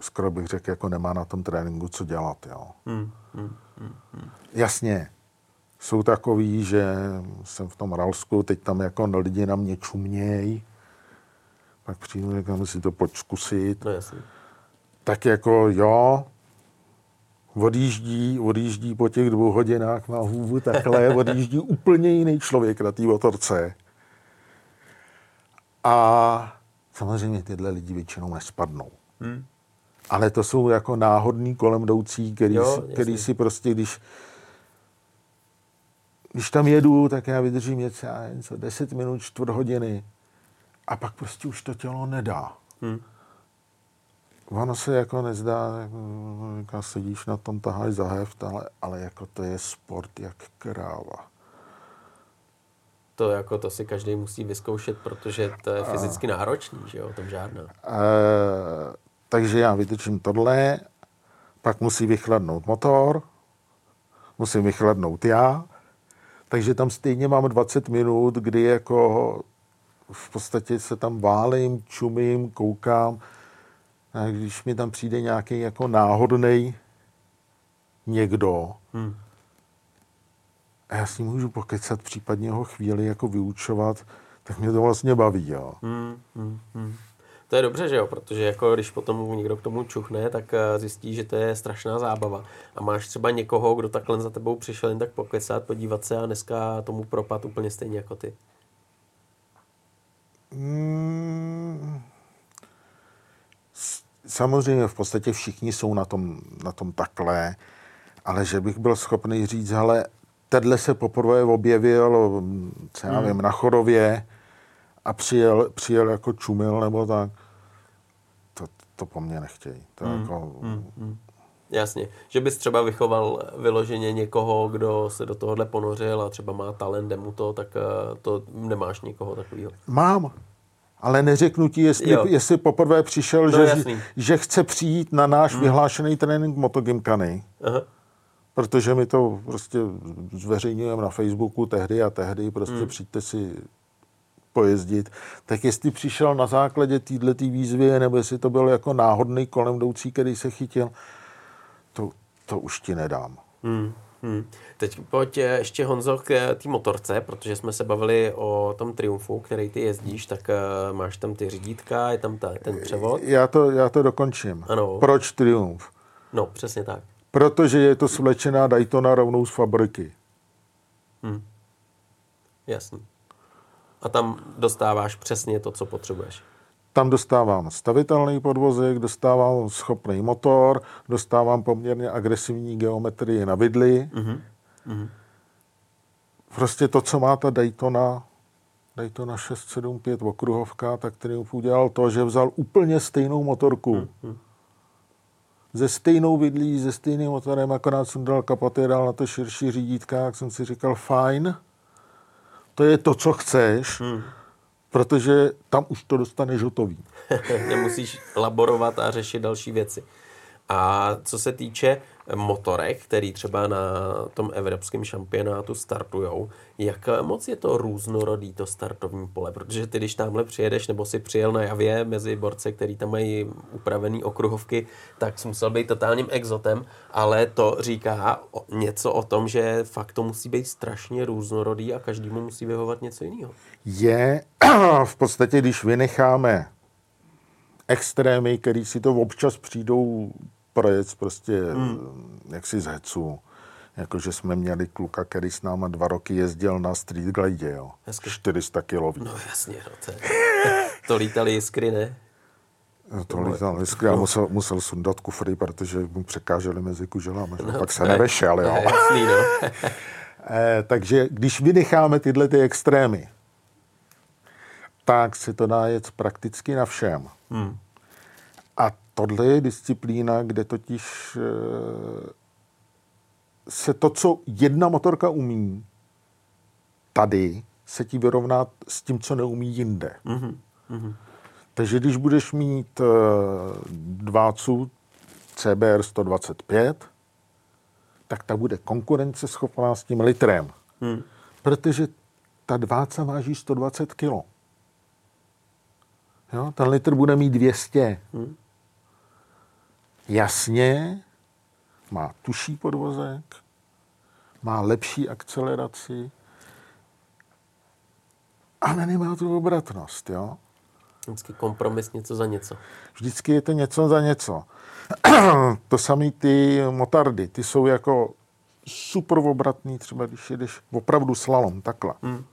skoro bych řekl, jako nemá na tom tréninku co dělat. Jo. Hmm, hmm. Jasně, jsou takový, že jsem v tom Ralsku, teď tam jako lidi na mě čuměj, pak přijdu, říkám si to pojď zkusit. No. Tak jako jo, odjíždí, odjíždí po těch dvou hodinách, má hůvu takhle, odjíždí úplně jiný člověk na té motorce. A samozřejmě tyhle lidi většinou nespadnou. Hmm. Ale to jsou jako náhodní kolem jdoucí, který, Jo, si, který si prostě, když když tam jedu, tak já vydržím něco, já nevím co, 10 minut, čtvrt hodiny a pak prostě už to tělo nedá. Hmm. Ono se jako nezdá, jako, sedíš na tom, taháš za heft, ale, ale jako to je sport jak kráva. To jako to si každý musí vyzkoušet, protože to je fyzicky náročný, že jo, o tom žádná. E, takže já vytečím tohle, pak musí vychladnout motor, musím vychladnout já, takže tam stejně mám 20 minut, kdy jako v podstatě se tam válím, čumím, koukám. A když mi tam přijde nějaký jako náhodný někdo, Hmm. a já s ním můžu pokecat, případně ho chvíli jako vyučovat, tak mě to vlastně baví, jo. Hmm, hmm, hmm. To je dobře, že jo, protože jako když potom někdo k tomu čuchne, tak eh, zjistí, že to je strašná zábava. A máš třeba někoho, kdo takhle za tebou přišel jen tak pokecat, podívat se a dneska tomu propad úplně stejně jako ty. Mm, Samozřejmě v podstatě všichni jsou na tom, na tom takhle, ale že bych byl schopný říct, hele, tenhle se poprvé objevil, co já vím, na Chorově a přijel, přijel jako čumil nebo tak, to, to po mně nechtějí. To Hmm. jako, Jasně, že bys třeba vychoval vyloženě někoho, kdo se do tohohle ponořil a třeba má talent, jde mu to, tak eh, to nemáš nikoho takového. Mám, ale neřeknu ti, jestli, Jo. jestli poprvé přišel, No, že, jasný. že chce přijít na náš hmm. vyhlášený trénink motogymkany. Aha. protože my to prostě zveřejňujeme na Facebooku tehdy a tehdy, prostě hmm. přijďte si pojezdit. Tak jestli přišel na základě této výzvy, nebo jestli to byl jako náhodný kolem jdoucí, který se chytil, to, to už ti nedám. Hmm. Hmm. Teď pojď eh, ještě Honzo k eh, té motorce, protože jsme se bavili o tom Triumfu, který ty jezdíš, tak eh, máš tam ty řídítka, je tam ta, ten převod. Já to, já to dokončím. Ano. Proč Triumph? No, přesně tak. Protože je to svlečená Daytona rovnou z fabriky. Hmm. Jasný. A tam dostáváš přesně to, co potřebuješ. Tam dostávám stavitelný podvozek, dostávám schopný motor, dostávám poměrně agresivní geometrii na vidli. Mhm. Mhm. Prostě to, co má ta Daytona, Daytona 675 okruhovka, tak Triumph udělal to, že vzal úplně stejnou motorku. Ze stejnou vidlí, ze stejným motorem, akorát jsem dal kapoty, dal na to širší řídítka, jak jsem si říkal, fajn, to je to, co chceš, Hmm. protože tam už to dostaneš hotový. Nemusíš laborovat a řešit další věci. A co se týče motorek, který třeba na tom evropském šampionátu startujou, jak moc je to různorodý to startovní pole? Protože ty, když tamhle přijedeš, nebo si přijel na javě mezi borce, který tam mají upravený okruhovky, tak jsi musel být totálním exotem, ale to říká něco o tom, že fakt to musí být strašně různorodý a každému musí vyhovovat něco jiného. je v podstatě, když vynecháme extrémy, který si to občas přijdou projet prostě hmm. jaksi z hecu. Jakože jsme měli kluka, který s náma dva roky jezdil na street glide, jo. Hezky. 400 kilový. No jasně, no to, je, to lítali jiskry, ne? No. To lítal vždycky a musel, musel sundat kufry, protože mu překáželi mezi kuželami. No, pak se je- nevešel, jo. je Jasný, no. Eh, takže když vynecháme tyhle ty extrémy, tak se to dá jet prakticky na všem. Hmm. Tohle je disciplína, kde totiž eh, se to, co jedna motorka umí, tady se ti vyrovná s tím, co neumí jinde. Mhm. Mhm. Takže když budeš mít eh, dvácu CBR 125, tak ta bude konkurenceschopná s tím litrem. Hmm. Protože ta dváca váží 120 kg. Jo, ten litr bude mít 200. Hmm. Jasně, má tuší podvozek, má lepší akceleraci, ale nemá tu obratnost, jo. Vždycky kompromis něco za něco. Vždycky je to něco za něco. to samé ty motardy, ty jsou jako super obratný, třeba když jedeš opravdu slalom, takhle. Hmm.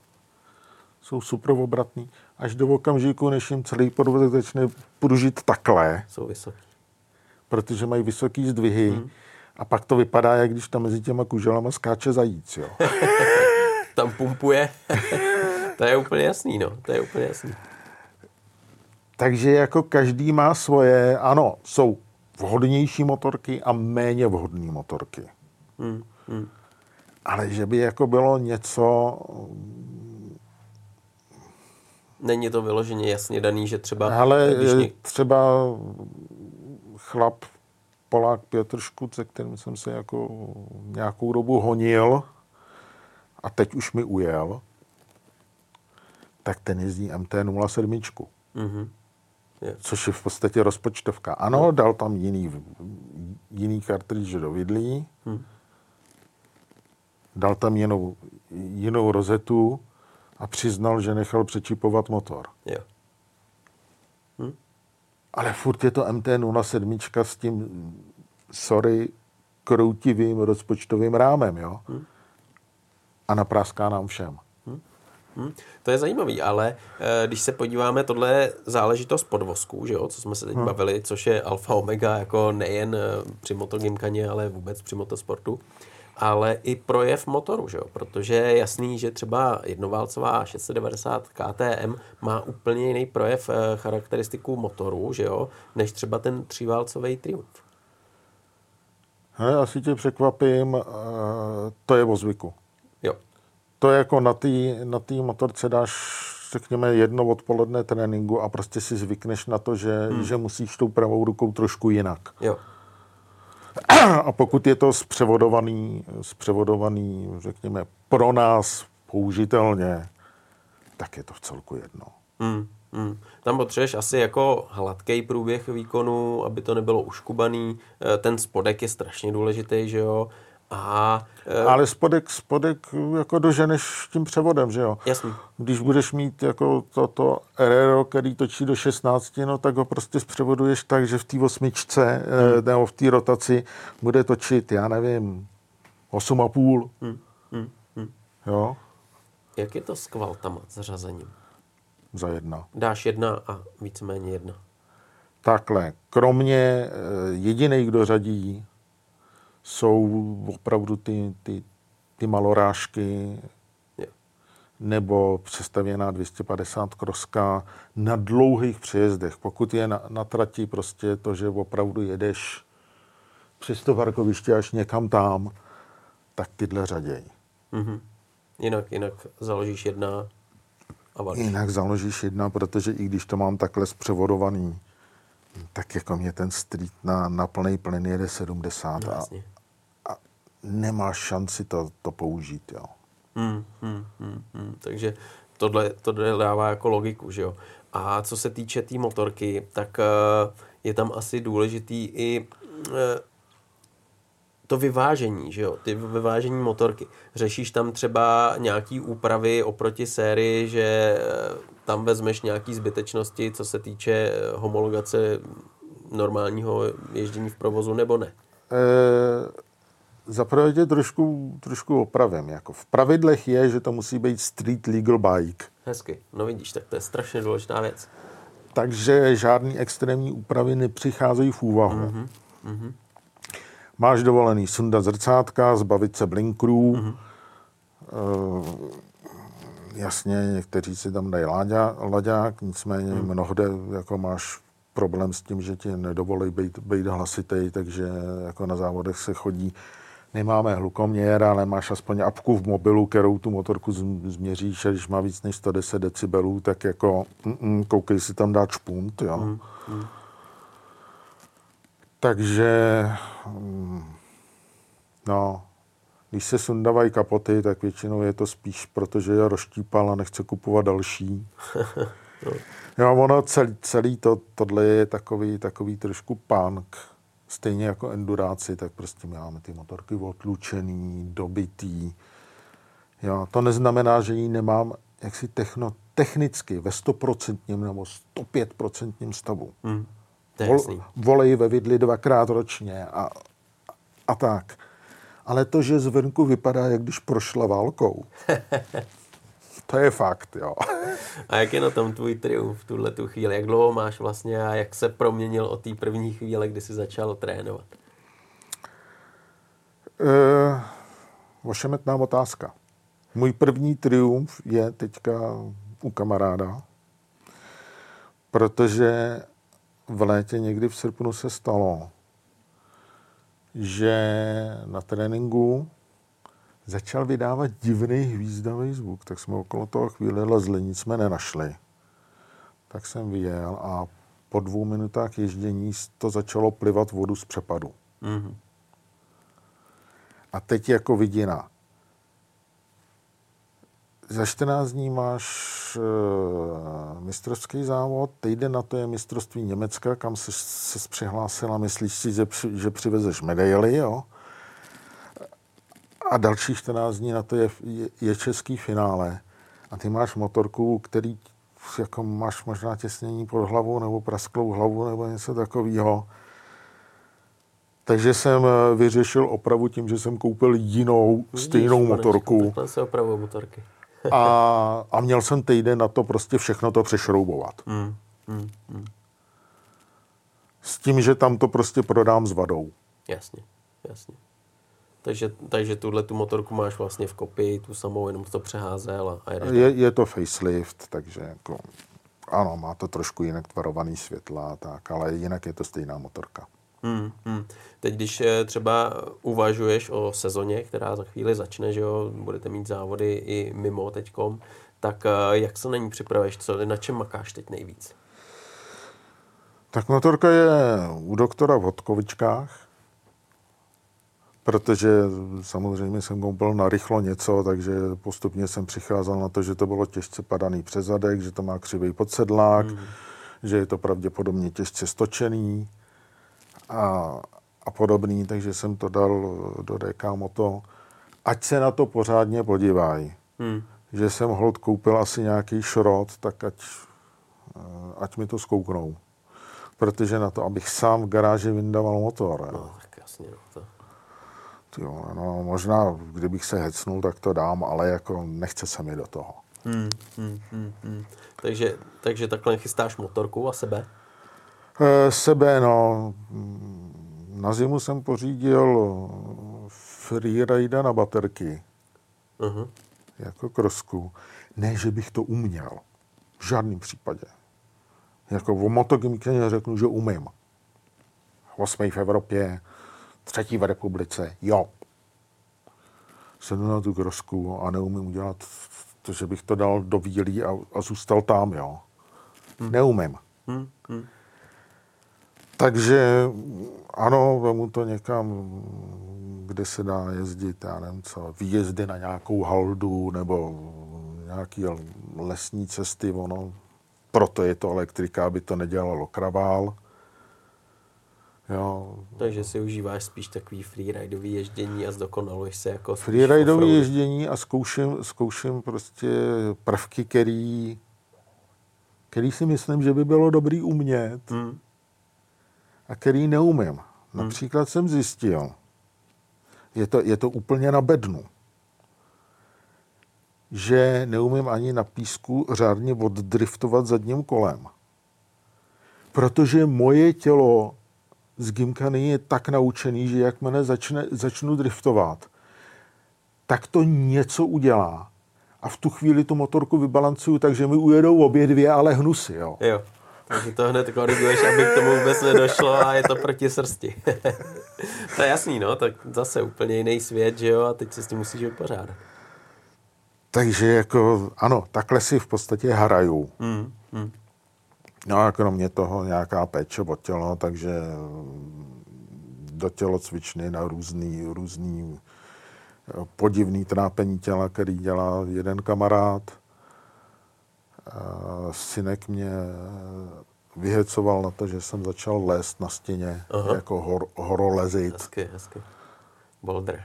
Jsou super obratný, až do okamžiku, než jim celý podvozek začne pružit takhle. Jsou vysoký. Protože mají vysoký zdvihy. Hmm. A pak to vypadá, jak když tam mezi těma kuželama skáče zajíc, jo. tam pumpuje. to je úplně jasný, no. To je úplně jasný. Takže jako každý má svoje, ano, jsou vhodnější motorky a méně vhodné motorky. Hmm, hmm. Ale že by jako bylo něco... Není to vyloženě jasně daný, že třeba... Ale když... třeba chlap Polák Pětr Škut, se kterým jsem se jako nějakou dobu honil a teď už mi ujel, tak ten jezdí MT-07. Mm-hmm. Yes. Což je v podstatě rozpočtovka. Ano, dal tam jiný, jiný kartridž do vidlí, hmm. dal tam jinou, jinou rozetu a přiznal, že nechal přečipovat motor. Jo. Ale furt je to MT-07 s tím, sorry, kroutivým rozpočtovým rámem, jo? Hmm. A napráská nám všem. Hmm, to je zajímavý, ale e, když se podíváme, tohle je záležitost podvozků, že jo, co jsme se teď hmm. bavili, což je alfa omega, jako nejen eh, při motogymkaně, ale vůbec při motosportu, ale i projev motoru, že jo, protože je jasný, že třeba jednoválcová 690 KTM má úplně jiný projev e, charakteristiku motoru, že jo, než třeba ten tříválcový Triumph. Hele, asi tě překvapím, to je o zvyku. Jo to je jako na té na tý motorce dáš řekněme jedno odpoledne tréninku a prostě si zvykneš na to, že, hmm. že musíš tou pravou rukou trošku jinak. Jo. A pokud je to zpřevodovaný, zpřevodovaný, řekněme, pro nás použitelně, tak je to v celku jedno. Hmm. Hmm. Tam potřebuješ asi jako hladký průběh výkonu, aby to nebylo uškubaný. Eh, ten spodek je strašně důležitý, že jo. A, e... Ale spodek, spodek jako doženeš tím převodem, že jo? Jasný. Když budeš mít jako toto RRO, který točí do 16, no tak ho prostě zpřevoduješ tak, že v té osmičce hmm. nebo v té rotaci bude točit, já nevím, 8,5. Hmm. Hmm. Hmm. Jo? Jak je to s kvaltama, s řazením? Za jedna. Dáš jedna a víceméně jedna. Takhle. Kromě e, jediný, kdo řadí jsou opravdu ty, ty, ty malorážky nebo přestavěná 250 kroska na dlouhých přejezdech. Pokud je na, na trati prostě to, že opravdu jedeš přes to parkoviště až někam tam, tak tyhle řaděj. Mm-hmm. Jinak, jinak založíš jedna a valíš. Jinak založíš jedna, protože i když to mám takhle zpřevodovaný, tak jako mě ten street na, na plný plyn jede 70 no, a, nemáš šanci to, to použít. Jo. Hmm, hmm, hmm, hmm. Takže tohle, tohle dává jako logiku, že jo. A co se týče té tý motorky, tak uh, je tam asi důležitý i uh, to vyvážení, že jo, ty vyvážení motorky. Řešíš tam třeba nějaký úpravy oproti sérii, že eh, tam vezmeš nějaký zbytečnosti, co se týče homologace normálního ježdění v provozu, nebo ne? E, Zaprvé tě trošku, trošku opravím. Jako v pravidlech je, že to musí být street legal bike. Hezky. No vidíš, tak to je strašně důležitá věc. Takže žádný extrémní úpravy nepřicházejí v úvahu. Mm-hmm. Mm-hmm. Máš dovolený sundat zrcátka, zbavit se blinkrů. Mm-hmm. Uh, jasně, někteří si tam dají láďa, laďák, nicméně mm. mnohde jako máš problém s tím, že ti nedovolí být, být hlasitý, takže jako na závodech se chodí nemáme hlukoměr, ale máš aspoň apku v mobilu, kterou tu motorku změříš a když má víc než 110 decibelů, tak jako mm, koukej si tam dát špunt, jo. Mm, mm. Takže mm, no, když se sundávají kapoty, tak většinou je to spíš, protože je rozštípal a nechce kupovat další. jo, ono celý, celý to, tohle je takový, takový trošku punk Stejně jako enduráci, tak prostě máme ty motorky otlučený, dobitý. Jo, to neznamená, že ji nemám jaksi techno, technicky ve 100% nebo 105% stavu. Hmm. Vol, volej ve vidli dvakrát ročně a, a tak. Ale to, že zvenku vypadá, jak když prošla válkou, to je fakt, jo. A jak je na tom tvůj triumf v tuhle tu chvíli? Jak dlouho máš vlastně a jak se proměnil od té první chvíle, kdy jsi začal trénovat? E, ošemetná otázka. Můj první triumf je teďka u kamaráda, protože v létě někdy v srpnu se stalo, že na tréninku začal vydávat divný hvízdavý zvuk, tak jsme okolo toho chvíli lezli, nic jsme nenašli. Tak jsem vyjel a po dvou minutách ježdění to začalo plivat vodu z přepadu. Mm-hmm. A teď jako vidina za 14 dní máš uh, mistrovský závod, týden na to je mistrovství Německa, kam se, se přihlásila, myslíš si, že, při, že přivezeš medaily, jo? A další 14 dní na to je, je, je český finále. A ty máš motorku, který jako máš možná těsnění pod hlavou nebo prasklou hlavu nebo něco takového. Takže jsem eh, vyřešil opravu tím, že jsem koupil jinou, Vidíš, stejnou motorku. Takhle se motorky a, a měl jsem týden na to prostě všechno to přešroubovat. Mm, mm, mm. S tím, že tam to prostě prodám s vadou. Jasně, jasně. Takže, takže tuhle tu motorku máš vlastně v kopii, tu samou, jenom to přeházel a, a je, je to facelift, takže jako, ano, má to trošku jinak tvarovaný světla, tak, ale jinak je to stejná motorka. Hmm, hmm. Teď, když eh, třeba uvažuješ o sezóně, která za chvíli začne, že jo, budete mít závody i mimo teďkom, tak eh, jak se na ní připravuješ? Co, na čem makáš teď nejvíc? Tak motorka je u doktora v Hodkovičkách, protože samozřejmě jsem koupil na rychlo něco, takže postupně jsem přicházel na to, že to bylo těžce padaný přes zadek, že to má křivý podsedlák, mm. že je to pravděpodobně těžce stočený a, a podobný, takže jsem to dal do DK Moto. Ať se na to pořádně podívají. Hmm. Že jsem hold koupil asi nějaký šrot, tak ať, ať mi to zkouknou. Protože na to, abych sám v garáži vyndaval motor. No, tak jasně. No, to... Jo, no, možná, kdybych se hecnul, tak to dám, ale jako nechce se mi do toho. Hmm, hmm, hmm, hmm. Takže, takže takhle chystáš motorku a sebe? Eh, sebe, no. Na zimu jsem pořídil freeride na baterky. Uh-huh. Jako krosku. Ne, že bych to uměl. V žádném případě. Jako o motogymkě řeknu, že umím. Osmý v Evropě, třetí v republice, jo. Sednu na tu krosku a neumím udělat to, že bych to dal do výlí a, a zůstal tam, jo. Hmm. Neumím. Hmm. Hmm. Takže ano, vemu to někam, kde se dá jezdit, já nevím co, výjezdy na nějakou haldu nebo nějaký lesní cesty, ono, proto je to elektrika, aby to nedělalo kravál. Jo. Takže si užíváš spíš takový freeridový ježdění a zdokonaluješ se jako Freeridový ježdění a zkouším, zkouším prostě prvky, který, který si myslím, že by bylo dobrý umět. Hmm a který neumím. Hmm. Například jsem zjistil, je to, je to úplně na bednu, že neumím ani na písku řádně oddriftovat zadním kolem. Protože moje tělo z Gimkany je tak naučený, že jakmile začne, začnu driftovat, tak to něco udělá. A v tu chvíli tu motorku vybalancuju tak, že mi ujedou obě dvě, ale hnusy. Jo. jo. Takže to hned koriguješ, aby k tomu vůbec nedošlo a je to proti srsti. to je jasný, no, tak zase úplně jiný svět, že jo, a teď se s tím musíš vypořádat. Takže jako, ano, takhle si v podstatě hraju. Mm, mm. No a kromě toho nějaká péče o tělo, takže do tělocvičny na různý, různý podivný trápení těla, který dělá jeden kamarád – synek mě vyhecoval na to, že jsem začal lézt na stěně, Aha. jako hor, horolezit. Hezky, hezky. Boulder.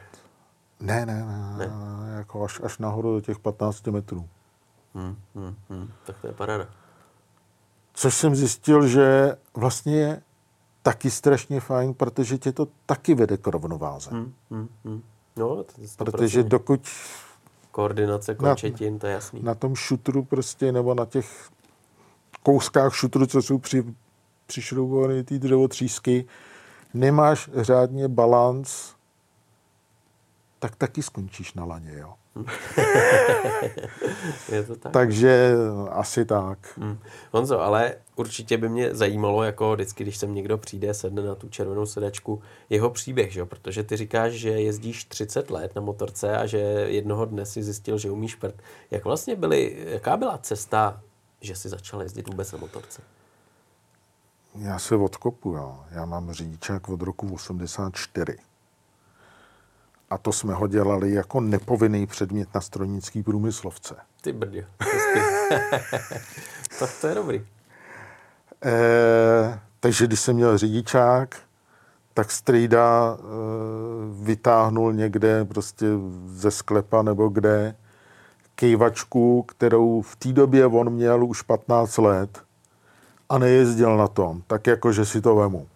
Ne, ne, ne, ne. ne jako až, až nahoru do těch 15 metrů. Hmm, hmm, hmm. Tak to je paráda. Což jsem zjistil, že vlastně je taky strašně fajn, protože tě to taky vede k rovnováze. Hmm, hmm, hmm. No, to protože dokud... Koordinace končetin, na, to je jasný. Na tom šutru prostě, nebo na těch kouskách šutru, co jsou při, přišroubované ty dřevotřísky, nemáš řádně balans, tak taky skončíš na laně, jo. je to tak. Takže asi tak. Hmm. Honzo, ale určitě by mě zajímalo, jako vždycky, když sem někdo přijde, sedne na tu červenou sedačku, jeho příběh, že? protože ty říkáš, že jezdíš 30 let na motorce a že jednoho dne si zjistil, že umíš prd. Jak vlastně byly, jaká byla cesta, že si začal jezdit vůbec na motorce? Já se odkopu, jo. Já mám řidičák od roku 84. A to jsme ho dělali jako nepovinný předmět na strojnický průmyslovce. Ty brdě. tak to je dobrý. E, takže když jsem měl řidičák, tak strýda e, vytáhnul někde prostě ze sklepa nebo kde kejvačku, kterou v té době on měl už 15 let a nejezdil na tom, tak jako, že si to vemu.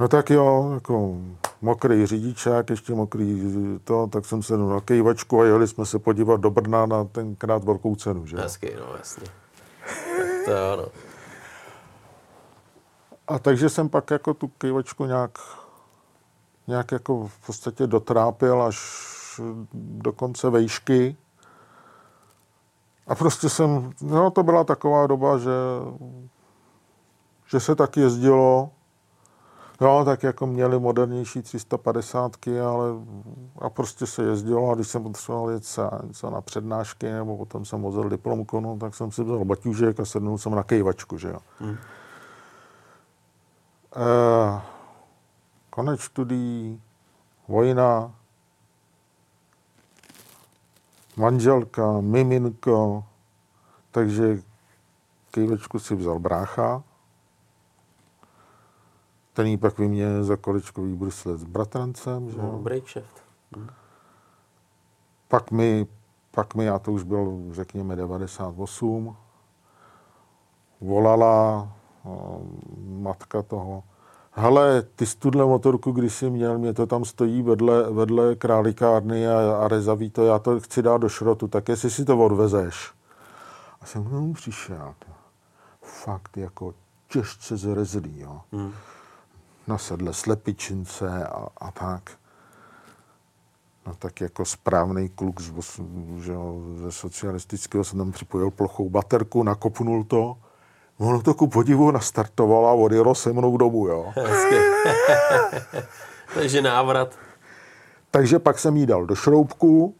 No tak jo, jako mokrý řidičák, ještě mokrý to, tak jsem se na kejvačku a jeli jsme se podívat do Brna na tenkrát velkou cenu, že Hezky, no jasně. to jo, no. A takže jsem pak jako tu kejvačku nějak, nějak jako v podstatě dotrápil až do konce vejšky. A prostě jsem, no to byla taková doba, že, že se tak jezdilo, Jo, tak jako měli modernější 350, ale a prostě se jezdilo a když jsem potřeboval jet se, něco na přednášky nebo potom jsem vozil diplomku, no, tak jsem si vzal baťůžek a sednul jsem na kejvačku, že jo. Hmm. E, konec studií, vojna, manželka, miminko, takže kejvečku si vzal brácha, ten jí pak vyměnil za kolečkový brusle s bratrancem. Že? No, break shift. Hm. Pak mi, pak mi, a to už byl, řekněme, 98, volala o, matka toho, hele, ty studle motorku, když jsi měl, mě to tam stojí vedle, vedle králikárny a, a rezaví to, já to chci dát do šrotu, tak jestli si to odvezeš. A jsem k němu přišel. Fakt jako těžce zrezlý, jo. Hmm na sedle slepičince a, a tak. No tak jako správný kluk z, že, ze socialistického jsem tam připojil plochou baterku, nakopnul to, ono to ku podivu nastartovalo a odjelo se mnou domů, jo. Takže návrat. Takže pak jsem jí dal do šroubku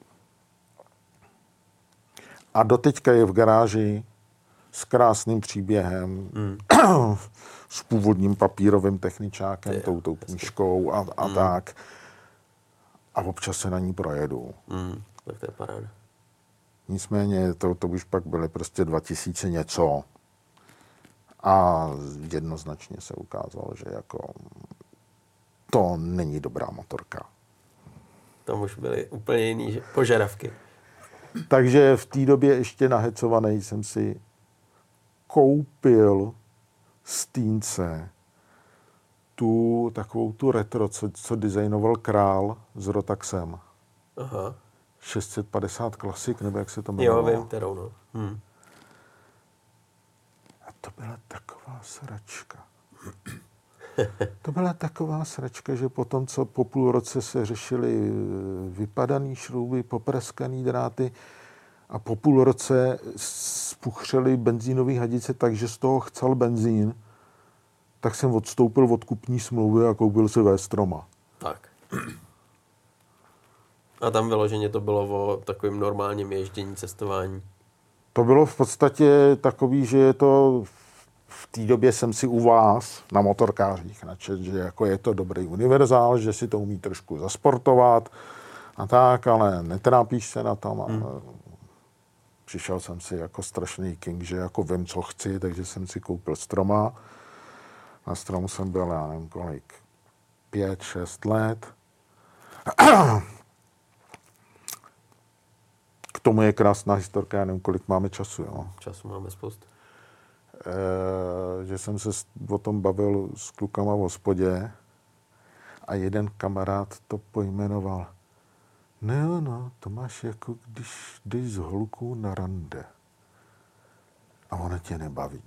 a doteďka je v garáži s krásným příběhem. Mm. s původním papírovým techničákem, tou, tou knížkou a, a mm. tak. A občas se na ní projedu. Mm, tak to je paráda. Nicméně to, to už pak byly prostě 2000 něco. A jednoznačně se ukázalo, že jako to není dobrá motorka. Tam už byly úplně jiné požadavky. Takže v té době ještě nahecovaný jsem si koupil Stínce tu takovou tu retro, co, co designoval král s Rotaxem. Aha. 650 klasik, nebo jak se to jmenovalo. Jo, vím, kterou, no. Hmm. A to byla taková sračka. to byla taková sračka, že potom, co po půl roce se řešily eh, vypadaný šrouby, popreskaný dráty, a po půl roce spuchřeli benzínové hadice tak, že z toho chcel benzín, tak jsem odstoupil od kupní smlouvy a koupil si V-stroma. Tak. A tam vyloženě to bylo o takovým normálním ježdění, cestování. To bylo v podstatě takový, že je to v té době jsem si u vás na motorkářích načet, že jako je to dobrý univerzál, že si to umí trošku zasportovat a tak, ale netrápíš se na tom. Hmm přišel jsem si jako strašný king, že jako vím, co chci, takže jsem si koupil stroma. Na stromu jsem byl, já nevím kolik, pět, šest let. K tomu je krásná historka, já nevím, kolik máme času. Jo. Času máme spoustu. E, že jsem se o tom bavil s klukama v hospodě a jeden kamarád to pojmenoval. No, no, to máš jako když jdeš z holkou na rande a ona tě nebaví.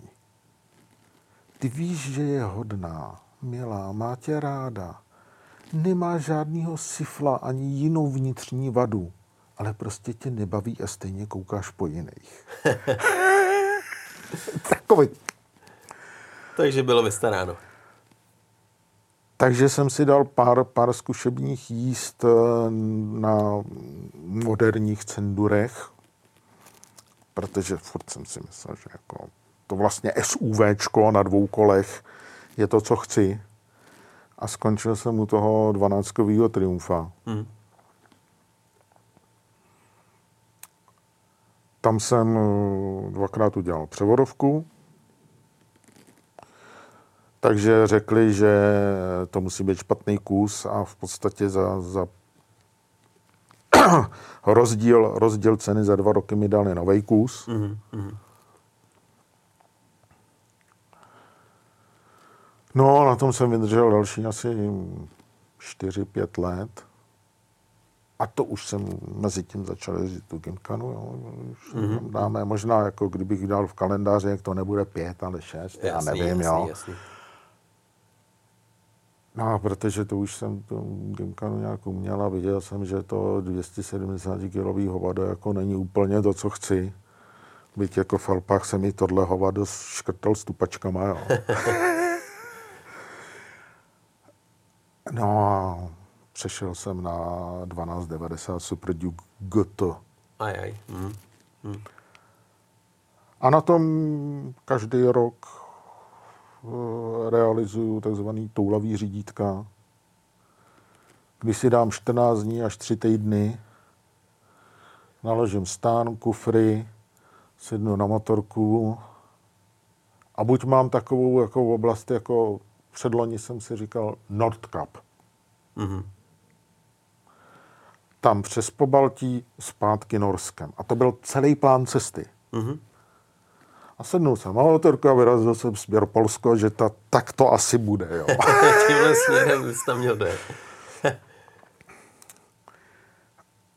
Ty víš, že je hodná, milá, má tě ráda, nemá žádného sifla ani jinou vnitřní vadu, ale prostě tě nebaví a stejně koukáš po jiných. Takový. Takže bylo vystaráno. Takže jsem si dal pár, pár zkušebních jíst eh, na moderních cendurech, protože furt jsem si myslel, že jako to vlastně SUVčko na dvou kolech je to, co chci. A skončil jsem u toho 12 Triumfa. Hmm. Tam jsem eh, dvakrát udělal převodovku, takže řekli, že to musí být špatný kus a v podstatě za, za rozdíl, rozdíl ceny za dva roky mi dali nový kus. Mm-hmm. No, na tom jsem vydržel další asi 4-5 let. A to už jsem mezi tím začal jezdit tu Gimkanu. Jo. Už mm-hmm. dáme, možná jako kdybych dal v kalendáři, jak to nebude pět, ale šest, jasný, já nevím. Jasný, jo. Jasný. No, protože to už jsem to Gimkanu nějak uměl a viděl jsem, že to 270 kg hovado jako není úplně to, co chci. Byť jako v Alpách se mi tohle hovado škrtal stupačkama, jo. no a přešel jsem na 1290 Super Duke GT. Aj, aj. Mm. Mm. A na tom každý rok realizuju takzvaný toulavý řídítka, kdy si dám 14 dní až 3 týdny, naložím stán, kufry, sednu na motorku a buď mám takovou jako oblast, jako předloni jsem si říkal Nordkap. Mm-hmm. Tam přes Pobaltí zpátky Norskem. A to byl celý plán cesty. Mm-hmm. A sednul jsem na motorku a vyrazil jsem směr Polsko, že ta, tak to asi bude. Jo. Tímhle směrem jsi tam měl jde.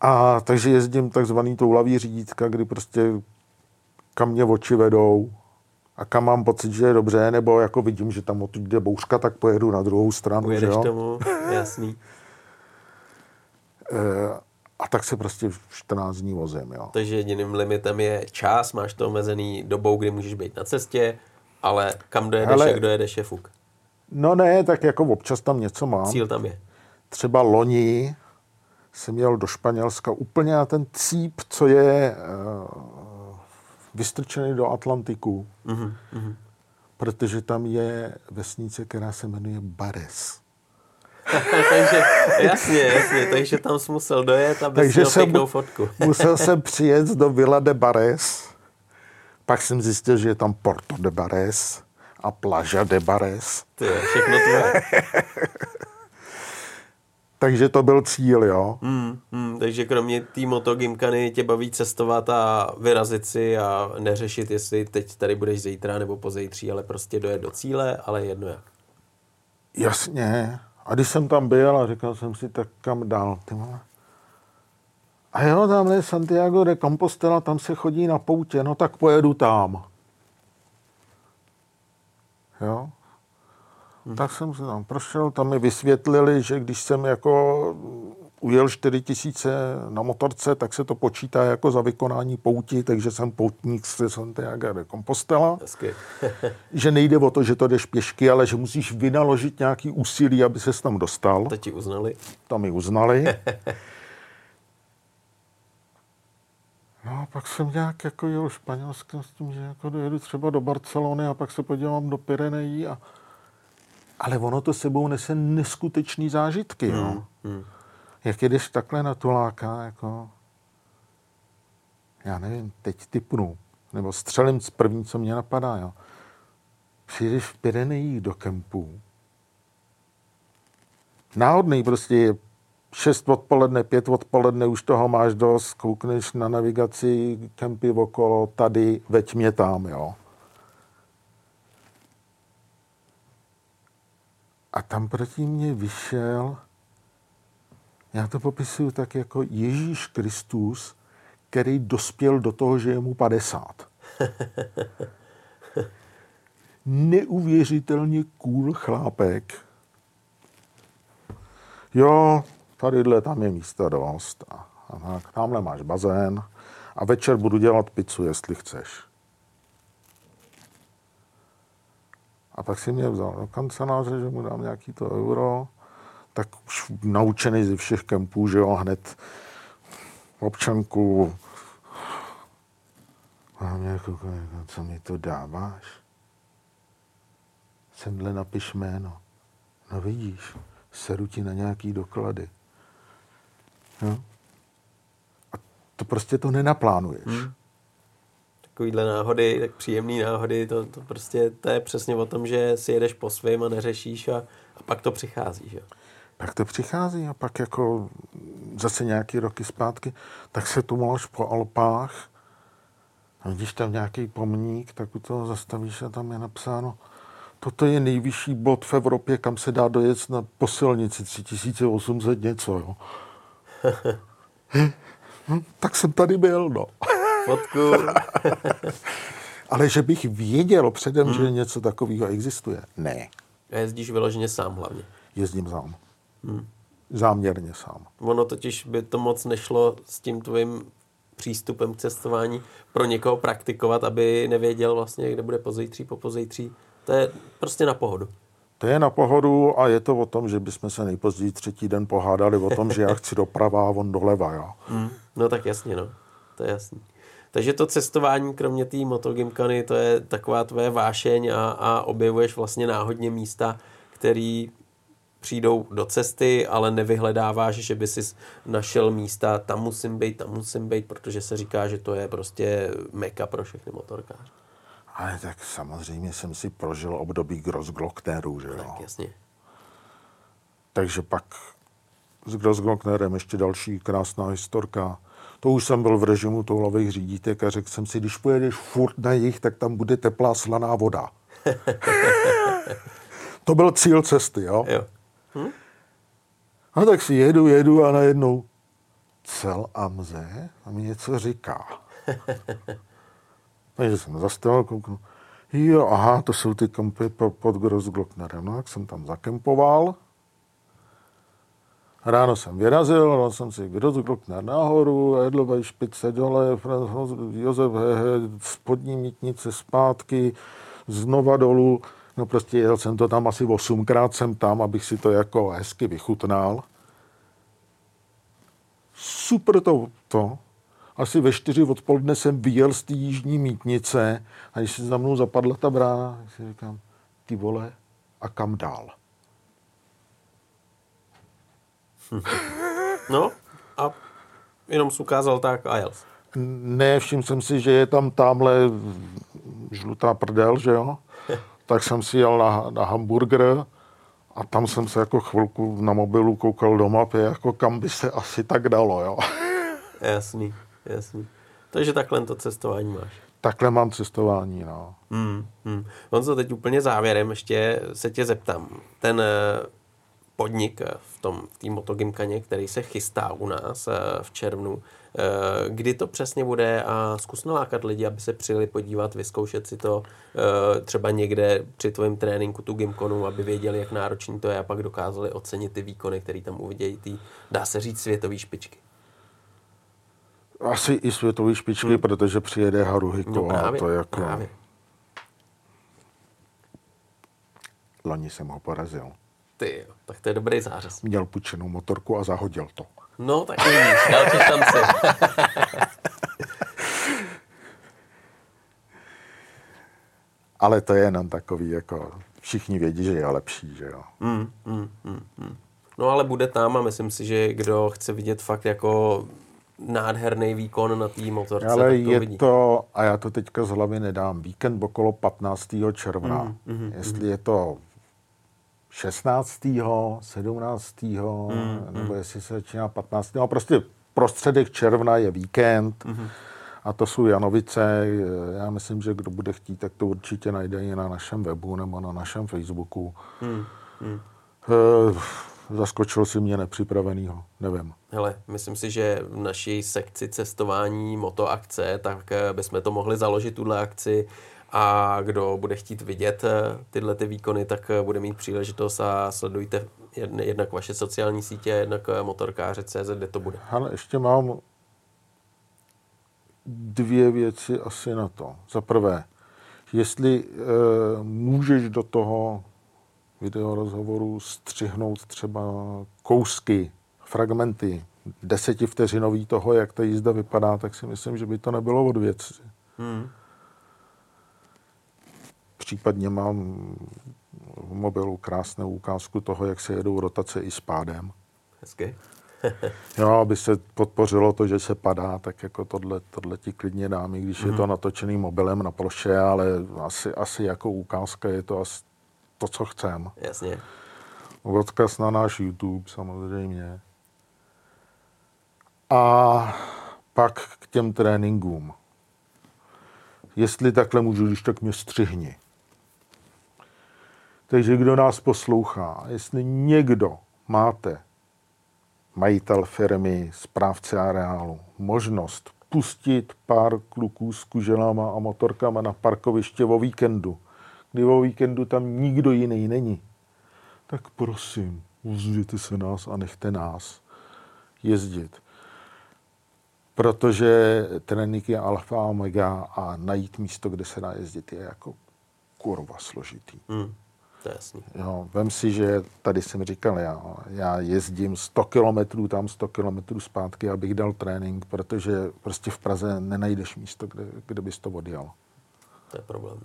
a takže jezdím takzvaný toulavý řídítka, kdy prostě kam mě oči vedou a kam mám pocit, že je dobře, nebo jako vidím, že tam odtud jde bouřka, tak pojedu na druhou stranu. Pojedeš jo? tomu, jasný. E, a tak se prostě 14 dní vozím. Jo. Takže jediným limitem je čas, máš to omezený dobou, kdy můžeš být na cestě, ale kam dojedeš ale, a kdo jedeš je fuk. No ne, tak jako občas tam něco mám. Cíl tam je. Třeba loni jsem jel do Španělska úplně na ten cíp, co je uh, vystrčený do Atlantiku. Mm-hmm. Protože tam je vesnice, která se jmenuje Bares. takže, jasně, jasně, takže tam jsi musel dojet, aby takže měl pěknou fotku. musel jsem přijet do Villa de Bares, pak jsem zjistil, že je tam Porto de Bares a Plaža de Bares. Ty je, všechno tvoje. takže to byl cíl, jo. Mm, mm, takže kromě té motogymkany tě baví cestovat a vyrazit si a neřešit, jestli teď tady budeš zítra nebo pozejtří, ale prostě dojet do cíle, ale jedno jak. Jasně. A když jsem tam byl a říkal jsem si, tak kam dál, ty A jo, tam je Santiago de Compostela, tam se chodí na poutě, no tak pojedu tam. Jo. Hmm. Tak jsem se tam prošel, tam mi vysvětlili, že když jsem jako ujel 4 tisíce na motorce, tak se to počítá jako za vykonání pouti, takže jsem poutník z Santiago de Compostela. že nejde o to, že to jdeš pěšky, ale že musíš vynaložit nějaký úsilí, aby se tam dostal. To ti uznali? To mi uznali. No a pak jsem nějak jako jel Španělskem s tím, že jako dojedu třeba do Barcelony a pak se podívám do Pyrenejí a ale ono to sebou nese neskutečný zážitky, jo. Hmm, hmm jak jdeš takhle na tuláka, jako... já nevím, teď typnu, nebo střelím z první, co mě napadá, jo. Přijdeš v Pyrenejích do kempu, náhodný prostě je 6 odpoledne, 5 odpoledne, už toho máš dost, koukneš na navigaci, kempy okolo, tady, veď mě tam, jo. A tam proti mě vyšel, já to popisuju tak jako Ježíš Kristus, který dospěl do toho, že je mu 50. Neuvěřitelně cool chlápek. Jo, tadyhle tam je místa dost. A, a tak, tamhle máš bazén a večer budu dělat pizzu, jestli chceš. A tak si mě vzal do kanceláře, že mu dám nějaký to euro, tak už naučený ze všech kempů, že jo, hned občanku. A mě jako, co mi to dáváš? Semhle napiš jméno. No vidíš, seru ti na nějaký doklady. No. A to prostě to nenaplánuješ. Hmm. Takovýhle náhody, tak příjemný náhody, to, to prostě to je přesně o tom, že si jedeš po svém a neřešíš a, a pak to přichází, že? Pak to přichází a pak jako zase nějaký roky zpátky, tak se tu máš po Alpách a vidíš tam nějaký pomník, tak u toho zastavíš a tam je napsáno, toto je nejvyšší bod v Evropě, kam se dá dojet na posilnici 3800 něco, jo. hm, tak jsem tady byl, no. Fotku. Ale že bych věděl předem, hmm. že něco takového existuje, ne. A jezdíš vyloženě sám hlavně. Jezdím sám. Hmm. Záměrně sám. Ono totiž by to moc nešlo s tím tvým přístupem k cestování pro někoho praktikovat, aby nevěděl vlastně, kde bude pozejtří, po pozejtří. To je prostě na pohodu. To je na pohodu a je to o tom, že bychom se nejpozději třetí den pohádali o tom, že já chci doprava a on doleva, jo. Mm, no tak jasně, no. To je jasný. Takže to cestování, kromě té motogymkany, to je taková tvoje vášeň a, a objevuješ vlastně náhodně místa, který přijdou do cesty, ale nevyhledáváš, že by si našel místa, tam musím být, tam musím být, protože se říká, že to je prostě meka pro všechny motorkáře. Ale tak samozřejmě jsem si prožil období Grossglocknerů, že jo? Tak jasně. Takže pak s Grossglocknerem ještě další krásná historka. To už jsem byl v režimu toulavých řídítek a řekl jsem si, když pojedeš furt na jich, tak tam bude teplá slaná voda. to byl cíl cesty, jo? jo. Hm? A tak si jedu, jedu a najednou cel a mze a mi něco říká. Takže jsem zastavil, kouknu. Jo, aha, to jsou ty kempy pod Grossglocknerem. No, jak jsem tam zakempoval. Ráno jsem vyrazil, dal jsem si Grossglockner nahoru, Edelweiss špice dole, Josef Hehe, spodní mítnice zpátky, znova dolů. No prostě jel jsem to tam asi osmkrát jsem tam, abych si to jako hezky vychutnal. Super to, to asi ve čtyři odpoledne jsem vyjel z té jižní mítnice a když se za mnou zapadla ta brána, tak si říkám, ty vole, a kam dál? No a jenom jsi ukázal tak a jel. Ne, všiml jsem si, že je tam tamhle žlutá prdel, že jo? Tak jsem si jel na, na hamburger a tam jsem se jako chvilku na mobilu koukal do mapy, jako kam by se asi tak dalo, jo? Jasný. Jasný. Takže takhle to cestování máš. Takhle mám cestování, no. Hmm, hmm. Honzo, teď úplně závěrem ještě se tě zeptám. Ten eh, podnik v tom v té motogymkaně, který se chystá u nás eh, v červnu, eh, kdy to přesně bude a zkus nalákat lidi, aby se přijeli podívat, vyzkoušet si to třeba někde při tvém tréninku tu gymkonu, aby věděli, jak náročný to je a pak dokázali ocenit ty výkony, které tam uvidějí, ty, dá se říct, světové špičky. Asi i světový špičky, hmm. protože přijede Haruhiko no právě, a to jako... Právě. Lani jsem ho porazil. Ty tak to je dobrý zářez. Měl půjčenou motorku a zahodil to. No, tak vidíš, dal ti šanci. Ale to je jenom takový, jako všichni vědí, že je lepší, že jo. Mm, mm, mm, mm. No ale bude tam a myslím si, že kdo chce vidět fakt jako nádherný výkon na té motorce. Ale tak to je vidí. to, a já to teďka z hlavy nedám, víkend okolo 15. června. Mm, Mm, Jestli je to 16. 17. Mm, nebo jestli se začíná 15. No prostě prostředek června je víkend. Mm. A to jsou Janovice. Já myslím, že kdo bude chtít, tak to určitě najde i na našem webu nebo na našem Facebooku. Hmm, hmm. Eh, Zaskočil si mě nepřipravenýho, nevím. Hele, myslím si, že v naší sekci cestování motoakce, tak eh, bychom to mohli založit, tuhle akci a kdo bude chtít vidět eh, tyhle ty výkony, tak eh, bude mít příležitost a sledujte jedn- jednak vaše sociální sítě, jednak eh, motorkáře.cz, kde to bude. Ale ještě mám dvě věci asi na to. Za prvé, jestli e, můžeš do toho videorozhovoru střihnout třeba kousky, fragmenty, desetivteřinový toho, jak ta jízda vypadá, tak si myslím, že by to nebylo od věci. Hmm. Případně mám v mobilu krásnou ukázku toho, jak se jedou rotace i s pádem. Hezky. Jo, aby se podpořilo to, že se padá, tak jako tohle, tohle ti klidně dám, i když mm. je to natočený mobilem na ploše, ale asi, asi jako ukázka je to asi to, co chcem. Jasně. Odkaz na náš YouTube samozřejmě. A pak k těm tréninkům. Jestli takhle můžu, když tak mě střihni. Takže kdo nás poslouchá, jestli někdo máte majitel firmy, správce areálu, možnost pustit pár kluků s kuželama a motorkama na parkoviště o víkendu, kdy o víkendu tam nikdo jiný není, tak prosím, ozvěte se nás a nechte nás jezdit. Protože trénink je alfa a omega a najít místo, kde se dá jezdit, je jako kurva složitý. Hmm. To je jasný. Jo, vem si, že tady jsem říkal, já, já jezdím 100 kilometrů tam, 100 kilometrů zpátky, abych dal trénink, protože prostě v Praze nenajdeš místo, kde, kde bys to odjel. To je problém.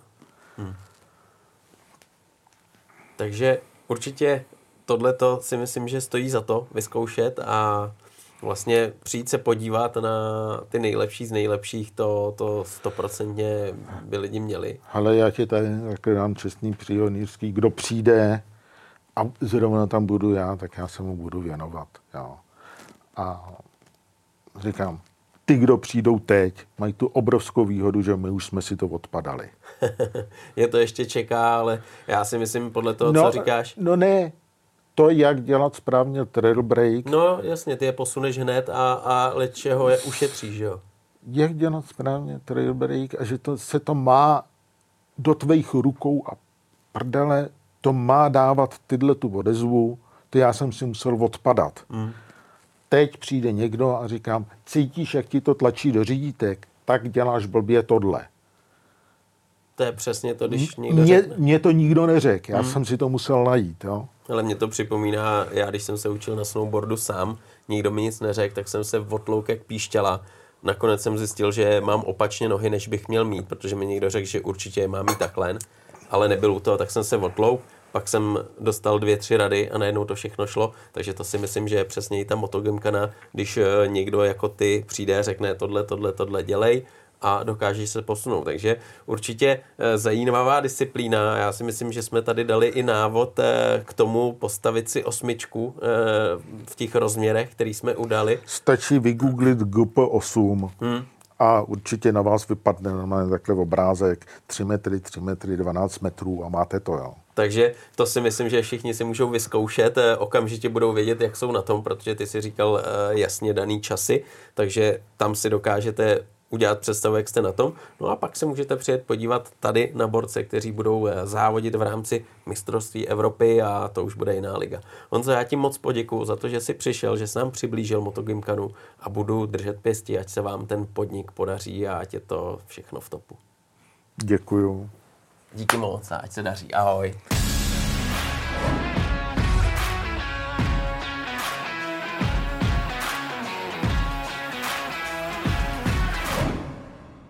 Hmm. Takže určitě tohleto si myslím, že stojí za to vyzkoušet a vlastně přijít se podívat na ty nejlepší z nejlepších, to, to stoprocentně by lidi měli. Ale já ti tady takhle dám čestný pionýrský, kdo přijde a zrovna tam budu já, tak já se mu budu věnovat. Jo. A říkám, ty, kdo přijdou teď, mají tu obrovskou výhodu, že my už jsme si to odpadali. Je to ještě čeká, ale já si myslím podle toho, co říkáš. No ne, to, jak dělat správně trail break, No jasně, ty je posuneš hned a, a lečeho je ušetříš, že jo? jak dělat správně trail break a že to, se to má do tvých rukou a prdele, to má dávat tyhle tu odezvu, to já jsem si musel odpadat. Mm. Teď přijde někdo a říkám, cítíš, jak ti to tlačí do řídítek, tak děláš blbě tohle. To je přesně to, když někdo Mě, řekne. mě to nikdo neřekl, já jsem si to musel najít. Jo? Ale mě to připomíná, já když jsem se učil na snowboardu sám, nikdo mi nic neřekl, tak jsem se otlouk jak píšťala. Nakonec jsem zjistil, že mám opačně nohy, než bych měl mít, protože mi někdo řekl, že určitě je mám mít takhle, ale nebyl u toho, tak jsem se otlouk, pak jsem dostal dvě, tři rady a najednou to všechno šlo, takže to si myslím, že je přesně i ta motogemkana, když eh, někdo jako ty přijde a řekne tohle, tohle, tohle dělej, a dokážeš se posunout. Takže určitě eh, zajímavá disciplína. Já si myslím, že jsme tady dali i návod eh, k tomu postavit si osmičku eh, v těch rozměrech, který jsme udali. Stačí vygooglit GP8 Hmm. a určitě na vás vypadne normálně takhle obrázek 3 metry, 3 metry, 12 metrů a máte to, jo. Takže to si myslím, že všichni si můžou vyzkoušet, okamžitě budou vědět, jak jsou na tom, protože ty si říkal jasně daný časy, takže tam si dokážete udělat představu, jak jste na tom. No a pak se můžete přijet podívat tady na borce, kteří budou eh, závodit v rámci mistrovství Evropy a to už bude jiná liga. Honzo, já ti moc poděkuju za to, že jsi přišel, že jsi nám přiblížil Motogymkanu a budu držet pěstí, ať se vám ten podnik podaří a ať je to všechno v topu. Děkuju. Díky moc a ať se daří. Ahoj.